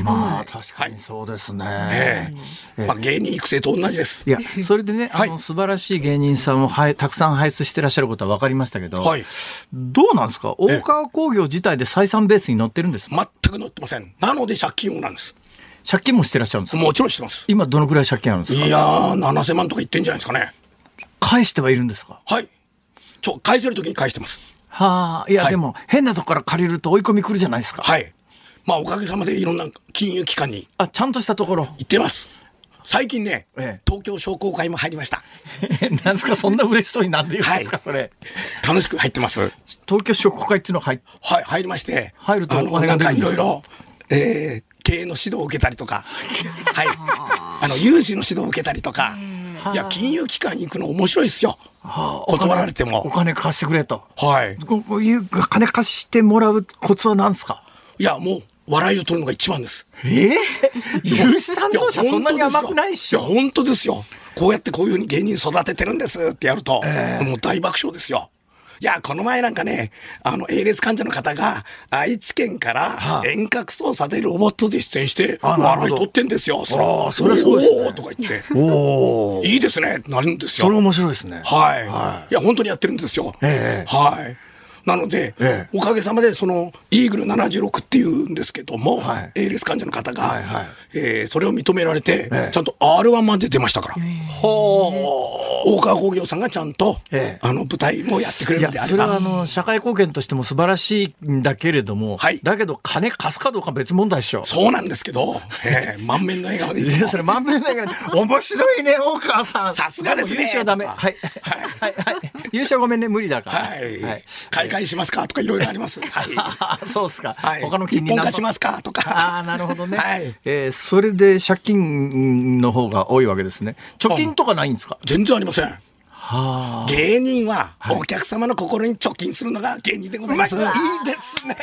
まあ確かにそうですね。ええまあ、芸人育成と同じです。いや、それでね、あの、はい素晴らしい芸人さんをはいたくさん輩出してらっしゃることは分かりましたけど、はいどうなんですか？大川工業自体で採算ベースに乗ってるんですか？全く乗ってません。なので借金王なんです。借金もしてらっしゃるんですか？もちろんしてます。今どのくらい借金あるんですか？いやー、7000万とか言ってんじゃないですかね。返してはいるんですか？はい。ちょ、返せるときに返してます。はあ、いや、はいでも、変なとこから借りると追い込み来るじゃないですか。はい。まあ、おかげさまでいろんな金融機関にあ、ちゃんとしたところ。行ってます。最近ね、ええ東京商工会も入りました。なんですか、そんな嬉しそうになんで言うんですか、はいそれ。楽しく入ってます。はい、東京商工会っていうのが入っ入りまして。入るとお金なんかが出るんですか？いろいろ、えー経営の指導を受けたりとか、はい。あの、融資の指導を受けたりとか、いや、金融機関に行くの面白いですよ。はあ断られてもお金貸してくれと。はい。ここういう金貸してもらうコツは何ですか？いや、もう、笑いを取るのが一番です。ええ融資担当者そんなに甘くないっしょ。いや、本当ですよ。こうやってこういうふうに芸人育ててるんですってやると、もう大爆笑ですよ。いや、この前なんかね、あの、ALS 患者の方が、愛知県かはあら遠隔操作でロボットで出演して、笑い取ってんですよ。そああそれはすごいですねおーとか言って、おお。いいですね、なるんですよ。それ面白いですね。はい、はいい。や、本当にやってるんですよ。ええはい。なので、ええおかげさまで、その、イーグル76っていうんですけども、はい ALS 患者の方が、はいはいえーそれを認められて、ええちゃんと R1 まで出ましたから。ほ大川工業さんがちゃんと、ええあの舞台もやってくれるんであ、ればそれはあの、社会貢献としても素晴らしいんだけれども、はいだけど金貸すかどうか別問題でしょ。そうなんですけど、ええ満面の笑顔でいつもいやそれ満面だけど、面白いね、大川さん。さすがですねも優勝ダメ。とかはい。はい。はい。優勝ごめんね、無理だから。はい、買い替えしますかとかいろいろあります。はい。あそうですか。はい。他の一本化しすますかとか。ああ、なるほどね。はいえーそれで借金の方が多いわけですね。貯金とかないんですか？全然ありません。はあ。芸人はお客様の心に貯金するのが芸人でございます。いいはい。ですね。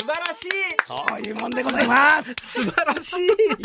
素晴らしい。そういうもんでございます。素晴らし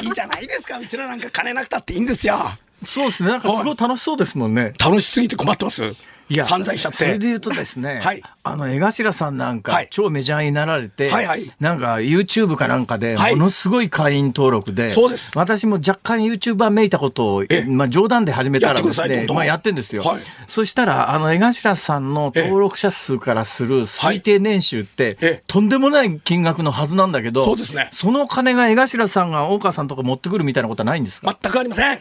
い。いいじゃないですか。うちらなんか金なくたっていいんですよ。そうですね。なんかすごい楽しそうですもんね。楽しすぎて困ってます。散財しちゃって。それで言うとですね、はい。あの江頭さんなんか、はい。超メジャーになられて、はいはい。なんか YouTube かなんかではい。ものすごい会員登録で、そうです。私も若干 YouTuber めいたことをえ、まあ、冗談で始めたらですねまあ、やってんですよ、はい。そしたらあの江頭さんの登録者数からする推定年収って、ええ。とんでもない金額のはずなんだけどそうですね。その金が江頭さんが大川さんとか持ってくるみたいなことはないんですか、全くありません。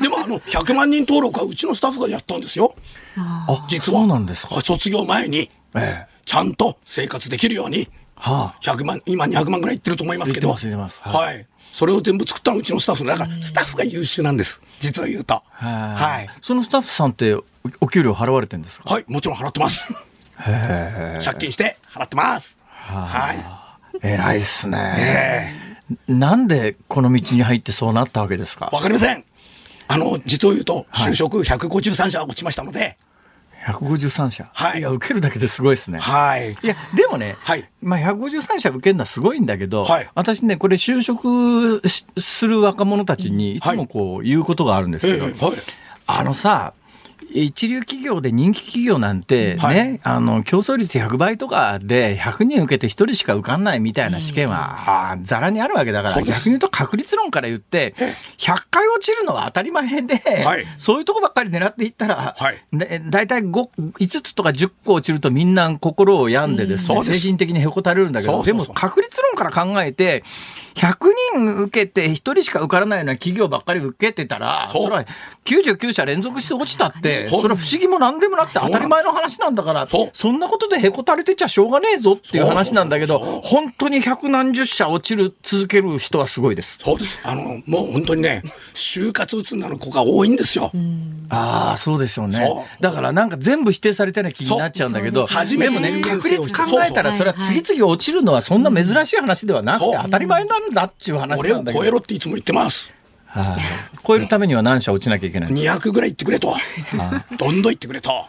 でもあの、100万人登録はうちのスタッフがやったんですよ。あ実は。そうなんですか、卒業前に、ええちゃんと生活できるように、はあ100万、今200万ぐらいいってると思いますけど。ははい。それを全部作ったのはうちのスタッフだから、スタッフが優秀なんです。実を言うと。ははい。そのスタッフさんっておお給料払われてるんですか？はい、もちろん払ってます。借金して払ってます。はい。偉いっすね。なんでこの道に入ってそうなったわけですか？わかりません。あの、実を言うと、就職153社落ちましたので、153社。はいや、受けるだけですごいですね。はい。いや、でもね、はいまあ、153社受けるのはすごいんだけど、はい私ね、これ就職しする若者たちにいつもこう言うことがあるんですえけど、えはい。あのさ、一流企業で人気企業なんてね、はい。あの競争率100倍とかで100人受けて1人しか受かんないみたいな試験は、ざらにあるわけだから逆に言うと確率論から言って100回落ちるのは当たり前で、はい。そういうとこばっかり狙っていったら、はい。で大体 5, 5つとか10個落ちるとみんな心を病んでです。ね、精神的にへこたれるんだけどでも確率論から考えて100人受けて1人しか受からないような企業ばっかり受けてたらそれは99社連続して落ちたってそれは不思議も何でもなくて当たり前の話なんだからそう。そんなことでへこたれてちゃしょうがねえぞっていう話なんだけど本当に百何十社落ちる続ける人はすごいです。そうです。あの、もう本当にね、就活うつになる子が多いんですよ。ああそうでしょうね。そう。だからなんか全部否定されたような気になっちゃうんだけどそう。初めてでもね確率考えたらそれは次々落ちるのはそんな珍しい話ではなくて当たり前なんだっていう話俺をなんだけど超えろっていつも言ってます。はい超えるためには何社落ちなきゃいけないんですか？200ぐらい言ってくれと。どんどん言ってくれと。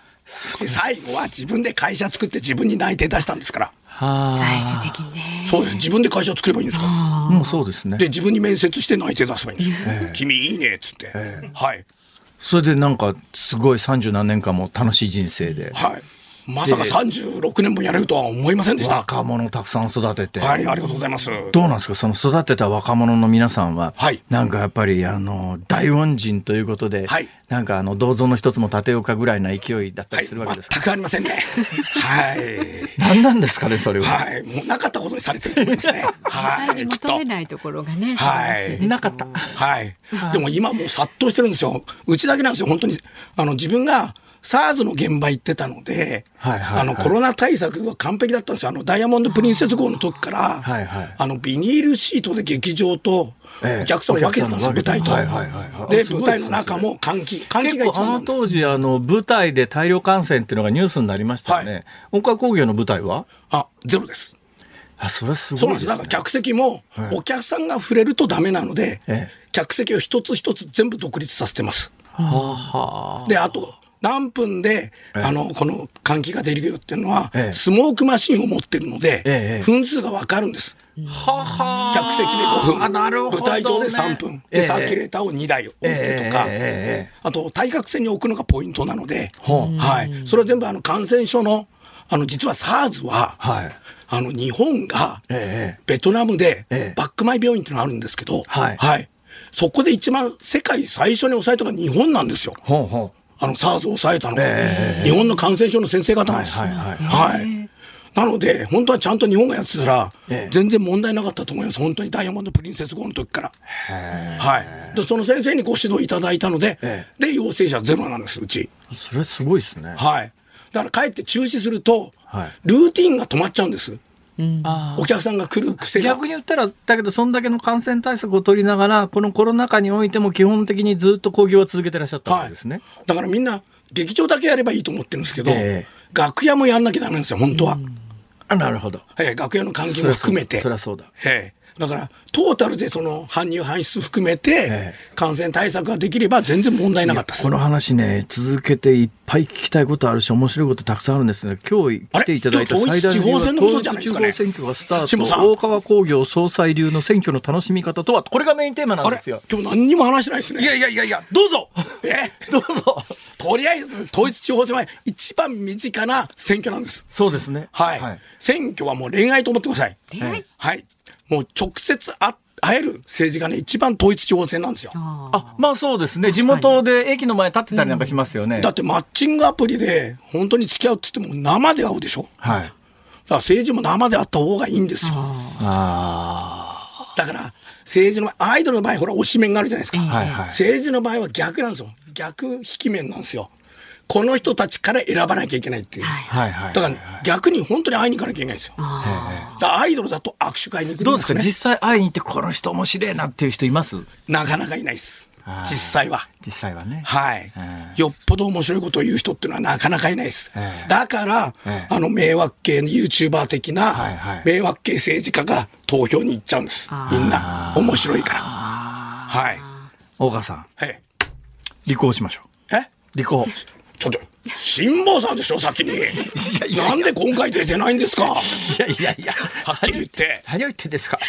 で最後は自分で会社作って自分に内定出したんですから。は最終的にね。そうです。自分で会社作ればいいんですか？もうそうですねで、自分に面接して内定出せばいいんですよ。君いいねっつって。はい。それでなんかすごい三十何年間も楽しい人生ではい。まさか36年もやれるとは思いませんでした。若者をたくさん育てて、はい、ありがとうございます。どうなんですか？その育てた若者の皆さんは、はいなんかやっぱりあの大恩人ということで、はいなんかあの銅像の一つも建てようかぐらいな勢いだったはい、りするわけですか、全くありませんね。はい。何なんですかねそれは、はい。もうなかったことにされてると思いますね。はい。求め。ないところがね。はいなかったはい。でも今もう殺到してるんですよ。うちだけなんですよ、本当に。あの、自分が、SARS の現場行ってたので、はいはいはい。あの、コロナ対策が完璧だったんですよ。あの、ダイヤモンドプリンセス号の時から、はいはい。あの、ビニールシートで劇場と、ええ。お客さんを分けてたんですよ、舞台と。はいはいはいはい。で、舞台の中も換気。換気が結構あの一番なんだ当時あの舞台で大量感染っていうのがニュースになりましたよね、はい。岡工業の舞台は？あ、ゼロです。あそれはすごいです、そうなんです。ね、だから客席もはい、お客さんが触れるとダメなので、ええ。客席を一つ一つ全部独立させてます。はあはあ。で、あと、何分で、ええ。あの、この換気ができるよっていうのは、ええ。スモークマシンを持ってるので、ええ分数がわかるんです。はは客席で5分、あなるほど、ね。舞台上で3分、で、サーキュレーターを2台置いてとか、あと、対角線に置くのがポイントなので、はい。それは全部あの感染症の、あの、実は SARS は、はい。あの、日本が、ええベトナムでええ、バックマイ病院っていうのがあるんですけど、はい。そこで一番世界最初に抑えたのが日本なんですよ。ほうほあの、SARS を抑えたのが、え日本の感染症の先生方なんです。はいはいはいなので、本当はちゃんと日本がやってたら、ええ全然問題なかったと思います。本当にダイヤモンド・プリンセス号の時から。はい。で、その先生にご指導いただいたので、えで、陽性者ゼロなんです、うち。う。それすごいですね。はい。だから、かえって中止すると、はいルーティンが止まっちゃうんです。あお客さんが来る癖が。逆に言ったら、だけど、そんだけの感染対策を取りながら、このコロナ禍においても基本的にずっと興行は続けてらっしゃったわけですね。だからみんな、劇場だけやればいいと思ってるんですけど、ええ楽屋もやんなきゃダメなんですよ、本当は。あ、なるほど。ええ楽屋の換気も含めて。そりゃそうだ。ええだから、トータルでその搬入搬出含めてえ、感染対策ができれば全然問題なかったですこ。の話ね、続けていっぱい聞きたいことあるし、面白いことたくさんあるんですね。今日来ていただいた最大の理由は統一地方選挙がスタート。大川工業総裁流の選挙の楽しみ方とは、これがメインテーマなんですよ。今日何にも話してないですね。いやいやいやいや、どうぞえ？どうぞとりあえず、統一地方選は一番身近な選挙なんです。そうですね。はい。選挙はもう恋愛と思ってください。恋愛？はい。もう直接あ会える政治がね、一番統一地方選なんですよ。あ、まあそうですね。地元で駅の前立ってたりなんかしますよね。だってマッチングアプリで本当に付き合うって言っても生で会うでしょ。だかはい。ら政治も生で会った方がいいんですよ。あだから政治のアイドルの場合ほら推し面があるじゃないですか。あ。はいはい。政治の場合は逆なんですよ。逆引き面なんですよ。この人たちから選ばなきゃいけないっていう。はいはい。だから逆に本当に会いに行かなきゃいけないんですよ。アイドルだと握手会に行くんどうですか？ね実際会いに行ってこの人面白いなっていう人います？なかなかいないです。実際は。実際はね。はいえ。よっぽど面白いことを言う人っていうのはなかなかいないですええ。だからええ、あの迷惑系の YouTuber 的な迷惑系政治家が投票に行っちゃうんです。みんな。面白いから。はい。大川さん、はい。離婚しましょう。え？離婚。ちょっと、辛坊さんでしょ、先に。なんで今回出てないんですか？いやいやいや。はっきり言って。何を言ってんですか？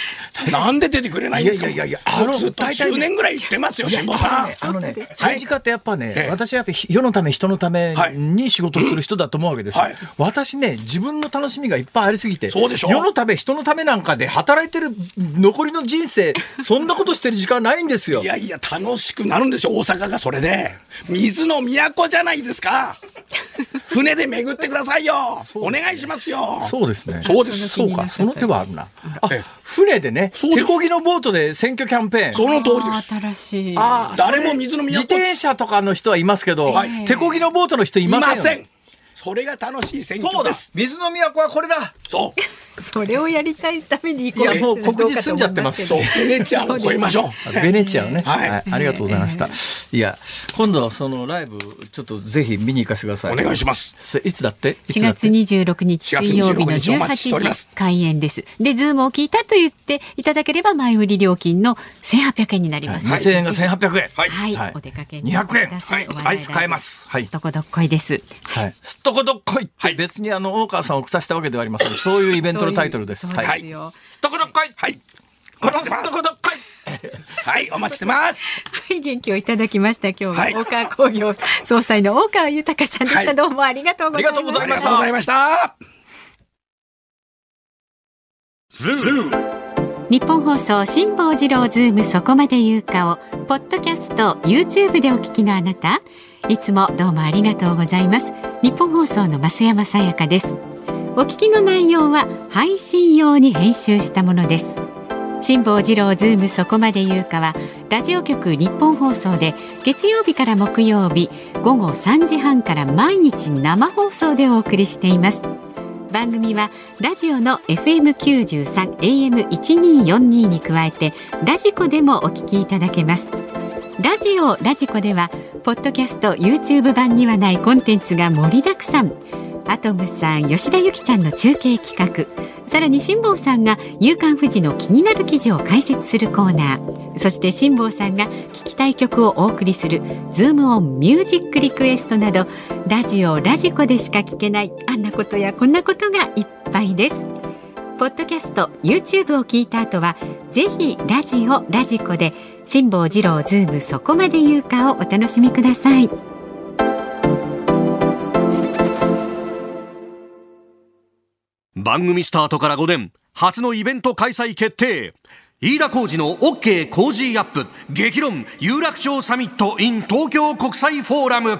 なんで出てくれないんですか？いやいやいやいやもうあのずっと大体ね10年ぐらい言ってますよ、辛坊さん。あのね、政治家ってやっぱね、ええ私はやっぱ世のため人のためはいに仕事をする人だと思うわけですよ、はい私ね、自分の楽しみがいっぱいありすぎて、そうでしょ？世のため人のためなんかで働いてる残りの人生、そんなことしてる時間ないんですよい。やいや、楽しくなるんですよ、大阪がそれで。水の都じゃないですか。船で巡ってくださいよ。お願いしますよ。そうですね。そうですそうか、その手はあるな。あええ、船でね、手漕ぎのボートで選挙キャンペーン。その通りです。新しい。あ誰も水の都自転車とかの人はいますけど、はい手漕ぎのボートの人いいませんよ、ません。それが楽しい選そうだ挙です。水の都はこれだそう。それをやりたいために行こういやもう告示済んじゃってますそう。ベネチアを超えましょう。ベネチアをね、ははいいありがとうございました。いや、今度はそのライブ、ちょっとぜひ見に行かせてください。お願いします。す。いつだって？いつ4だって？月26日水曜日の4月26日お待ちしており18ます時開演です。で、ズームを聞いたと言っていただければ前売り料金の1800円になります。2000円が1800円。はいはい、はいお出かけになって200円。はい。アイス買えます。はいすっ。とこどっこいです。はい。とこどっこいって別にあの、大川さんを腐したわけではありません。そういうイベントのタイトルです。はい。ですよ。すっとこどっこいはい。このすっとこどっこいはい、お待ちしてます。はい、元気をいただきました。今日ははい大川工業総裁の大川豊さんでした。はいどうもありがとうございまありがとうごす。あざいましたりがとうございました。日本放送辛坊治郎ズームそこまで言うかをポッドキャスト YouTube でお聞きのあなたいつもどうもありがとうございます。ニッポン放送の増山さやかです。お聞きの内容は配信用に編集したものです。辛坊治郎ズームそこまで言うかはラジオ局ニッポン放送で月曜日から木曜日午後3時半から毎日生放送でお送りしています。番組はラジオの FM93 AM1242 に加えてラジコでもお聞きいただけます。ラジオラジコではポッドキャスト YouTube 版にはないコンテンツが盛りだくさん。アトムさん吉田由紀ちゃんの中継企画。さらに辛坊さんが「夕刊富士」の気になる記事を解説するコーナー。そして辛坊さんが聞きたい曲をお送りする「ズームオンミュージックリクエストなどラジオラジコでしか聞けないあんなことやこんなことがいっぱいです。ポッドキャスト YouTube を聞いた後はぜひラジオラジコで辛坊治郎ズームそこまで言うかをお楽しみください。番組スタートから5年初のイベント開催決定飯田浩司の OK Cozy up。激論有楽町サミット in 東京国際フォーラム。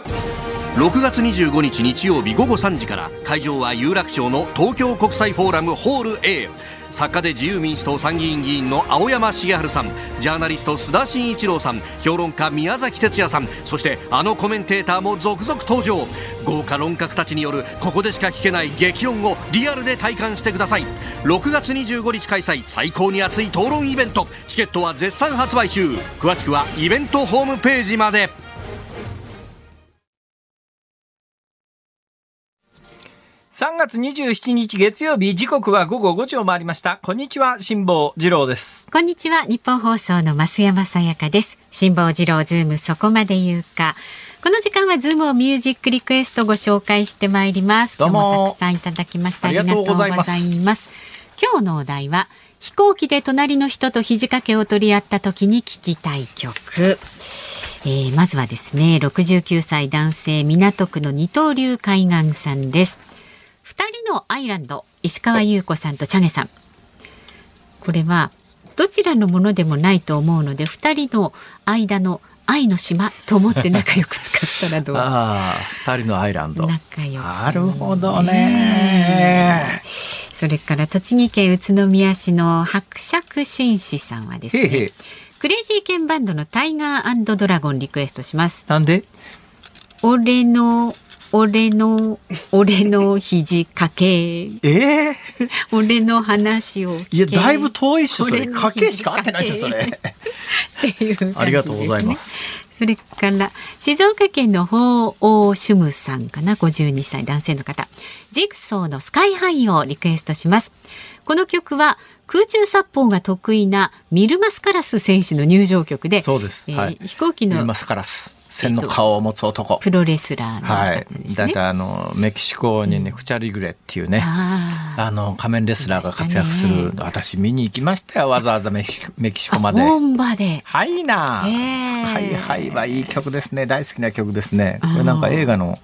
6月25日日曜日午後3時から会場は有楽町の東京国際フォーラムホール A 作家で自由民主党参議院議員の青山茂春さんジャーナリスト須田慎一郎さん評論家宮崎哲也さんそしてあのコメンテーターも続々登場。豪華論客たちによるここでしか聞けない激論をリアルで体感してください。6月25日開催最高に熱い討論イベント。チケットは絶賛発売中。詳しくはイベントホームページまで。3月27日月曜日時刻は午後5時を回りました。こんにちは辛坊治郎です。こんにちはニッポン放送の増山さやかです。辛坊治郎ズームそこまで言うか。この時間はズームをミュージックリクエストご紹介してまいります。今日もたくさんいただきました。ありがとうございます。今日のお題は飛行機で隣の人と肘掛けを取り合った時に聞きたい曲。えー、まずはですね69歳男性港区の二刀流海岸さんです二人のアイランド石川優子さんとチャゲさん。これはどちらのものでもないと思うので二人の間の愛の島と思って仲良く使ったらどう？ああ二人のアイランド。仲良く、なるほどね。それから栃木県宇都宮市の伯爵紳士さんはですねへいへい。クレイジーケンバンドのタイガードラゴンリクエストします。なんで？俺の俺の俺の肘掛け。ええ？俺の話をいやだいぶ遠いっしょそれ。俺の家計しか合ってないっしょそれ。っていうね。ありがとうございます。それから静岡県の法王シュムさんかな52歳男性の方。ジグソーのスカイハイをリクエストします。この曲は空中殺法が得意なミルマスカラス選手の入場曲でそうです。えーはい飛行機のミルマスカラス千の顔を持つ男。プロレスラーのはい。だいたいあのメキシコにねフチャリグレっていうねあの仮面レスラーが活躍するいました私見に行きましたよ。わざわざメキシコメキシコまで。あ本場で。はいな、へー。スカイハイはいい曲ですね。大好きな曲ですね。これなんか映画の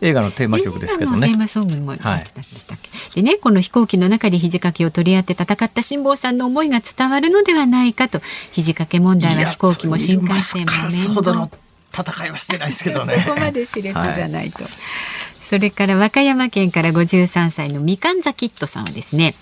映画のテーマ曲ですけどね。テーマソングもやってたんでねこの飛行機の中で肘掛けを取り合って戦った辛坊さんの思いが伝わるのではないかと。肘掛け問題は飛行機も新幹線も面倒戦いはしてないですけどね。そこまで熾烈じゃないと、それから和歌山県から53歳のみかんざキットさんはですね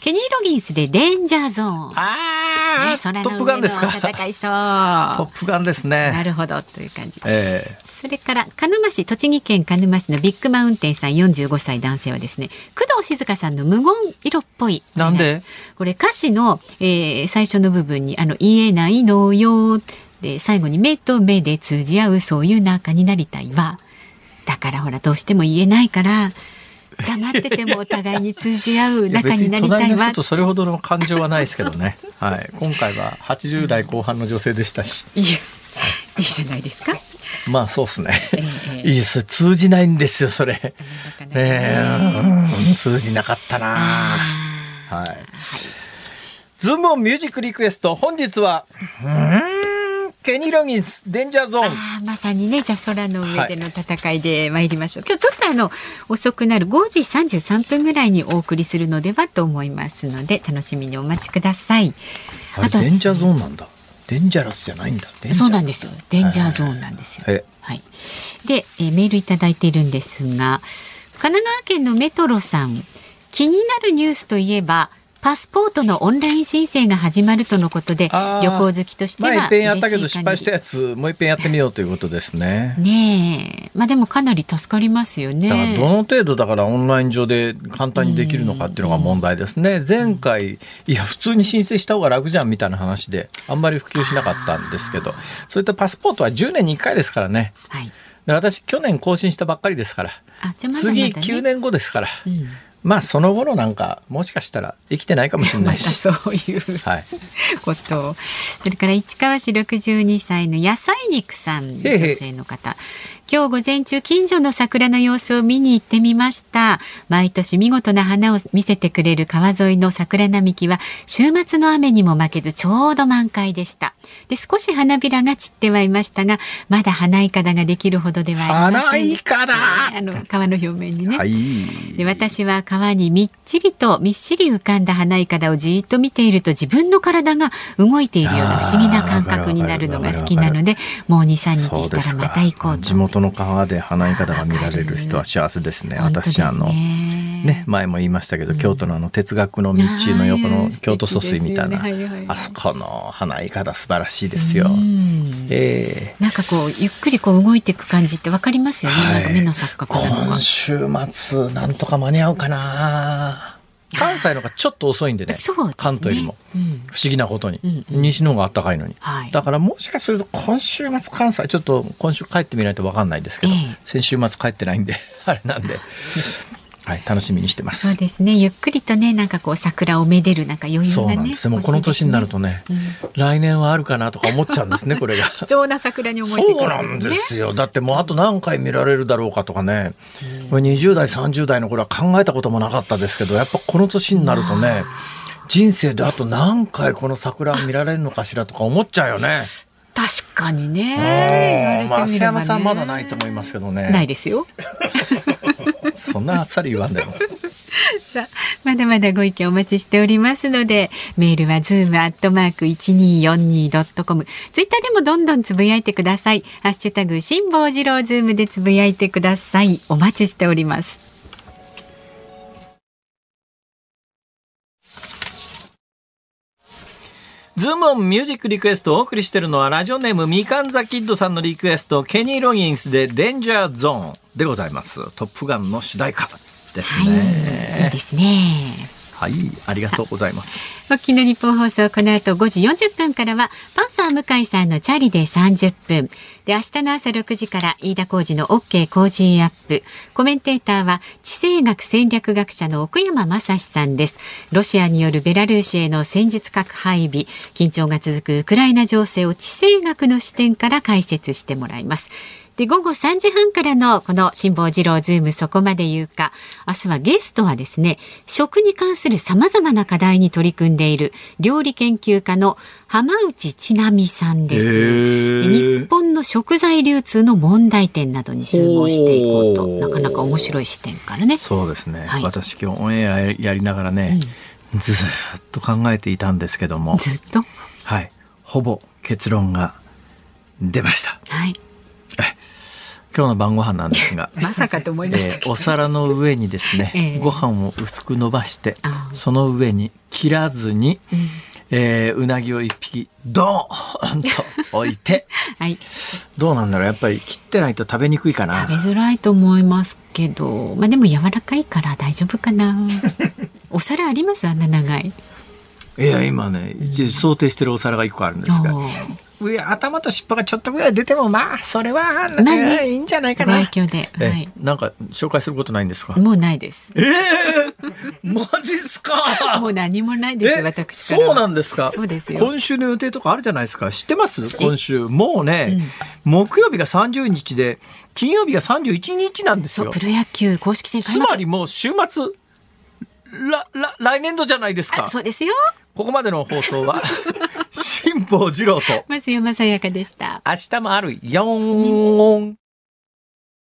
ケニー・ロギンスでデンジャーゾーン。ああ、ね、空トップガンですか？戦いそう。トップガンですなねるほどという感じ。ええ。それから鹿沼市栃木県鹿沼市のビッグマウンテンさん45歳男性はですね工藤静香さんの無言色っぽい。なんで？これ歌詞の、えー最初の部分にあの言えないのよで最後に目と目で通じ合うそういう仲になりたいわだからほらどうしても言えないから黙っててもお互いに通じ合う仲になりたいわ別に隣の人とそれほどの感情はないですけどね。はい。今回は80代後半の女性でしたし。いやいいじゃないですか。まあそうですね。ええいいです。通じないんですよ、それ。ねえ、うん通じなかったなはい。ズームオンミュージックリクエスト、本日は、うーん、ケニー・ロギンス、デンジャーゾーン。ああまさにねじゃあ空の上での戦いで参りましょう、今日ちょっとあの遅くなる5時33分ぐらいにお送りするのではと思いますので楽しみにお待ちください。あれあとデンジャーゾーンなんだ。デンジャラスじゃないんだ。そうなんですよ。デンジャーゾーン。なんですよ。えはい。で、えーメールいただいているんですが神奈川県のメトロさん。気になるニュースといえばパスポートのオンライン申請が始まるとのことで旅行好きとしては前一遍やったけど嬉しい限り失敗したやつ、もう一遍やってみようということですね。ねえ。まあでもかなり助かりますよね。だからどの程度だからオンライン上で簡単にできるのかっていうのが問題ですね。前回、いや、普通に申請した方が楽じゃんみたいな話で、あんまり普及しなかったんですけど、そういったパスポートは10年に1回ですからね。はい。で私去年更新したばっかりですから。ね。次9年後ですから、うんまあその頃なんかもしかしたら生きてないかもしれないし、そういうはい、こと。をそれから市川市62歳の野菜肉さん女性の方今日午前中近所の桜の様子を見に行ってみました。毎年見事な花を見せてくれる川沿いの桜並木は週末の雨にも負けずちょうど満開でした。で少し花びらが散ってはいましたがまだ花いかだができるほどではありませんでした。あの川の表面にね、はい。で私は川にみっちりとみっしり浮かんだ花いかだをじーっと見ていると自分の体が動いているような不思議な感覚になるのが好きなのでもう23日したらまた行こうと地元の川で花いかだが見られる人は幸せですね。す私あのね。前も言いましたけど、京都のあの哲学の道の横の京都疎水みたいな、あそこの花いかだ素晴らしいですよ、うん。ええ。なんかこうゆっくりこう動いていく感じってわかりますよね、なんか目の錯覚今週末なんとか間に合うかな関西の方がちょっと遅いんでねね。関東よりも。うん。不思議なことに、うんうん。西の方が暖かいのに、はい。だからもしかすると今週末関西ちょっと今週帰ってみないと分かんないですけど、ええ。先週末帰ってないんで あれなんで、はい、楽しみにしてまそうす。ですねゆっくりとねなんかこう桜をめでるなんか余裕がねそうなんです。もうこの年になるとね、来年はあるかなとか思っちゃうんですね、これが。貴重な桜に思えてくそうるなんでねすよ。だってもうあと何回見られるだろうかとかね。これ20代、30代の頃は考えたこともなかったですけど、やっぱこの年になるとね、人生であと何回この桜を見られるのかしらとか思っちゃうよね。確かにね言われてみればね増山さんまだないと思いますけどね。ないですよそんなあっさり言わんでも。さあまだまだご意見お待ちしておりますのでメールはズームアットマーク一二四二ドットコム。ツイッターでもどんどんつぶやいてください。ハッシュタグ辛坊治郎ズームでつぶやいてください。お待ちしております。ズームオンミュージックリクエストをお送りしているのはラジオネームみかんざキッドさんのリクエストケニー・ロギンスでデンジャーゾーンでございます。トップガンの主題歌ですはいいい。ですねはい、ありがとうございます。おきの日本放送この後5時40分からはパンサー向井さんのチャリで30分。で明日の朝6時から飯田浩二の OK 工事アップ。コメンテーターは地政学戦略学者の奥山正史さんです。ロシアによるベラルーシへの戦術核配備。緊張が続くウクライナ情勢を地政学の視点から解説してもらいます。で、午後3時半からのこの辛坊治郎ズームそこまで言うか。明日はゲストはですね、食に関する様々な課題に取り組んでいる料理研究家の浜内千波さんです。日本の食材流通の問題点などにズームをしていこうと、なかなか面白い視点からね。そうですね。はい私今日オンエアやりながらね、ずーっと考えていたんですけども、ずっと？はい、ほぼ結論が出ました。はい。今日の晩ご飯なんですが。まさかと思いました。えーお皿の上にですね、ええご飯を薄く伸ばしてその上に切らずに、えーうなぎを一匹ドーンと置いて はい。どうなんだろうやっぱり切ってないと食べにくいかな食べづらいと思いますけど、まあでも柔らかいから大丈夫かな。お皿あります？あんな長い。いや今ね想定してるお皿が一個あるんですが上頭と尻尾がちょっとぐらい出てもまあそれは、まあね。えーいいんじゃないかごなはい。なんか紹介することないんですか？もうないです。マジっすか？もう何もないです。え私からは。そうなんですか？そうですよ。今週の予定とかあるじゃないですか？知ってます？今週。もうね、木曜日が30日で金曜日が31日なんですよ。そうプロ野球公式戦開幕。つまりもう週末らら来年度じゃないですか。あそうですよ。ここまでの放送は 辛坊治郎と増山さやかでした。明日もあるよーん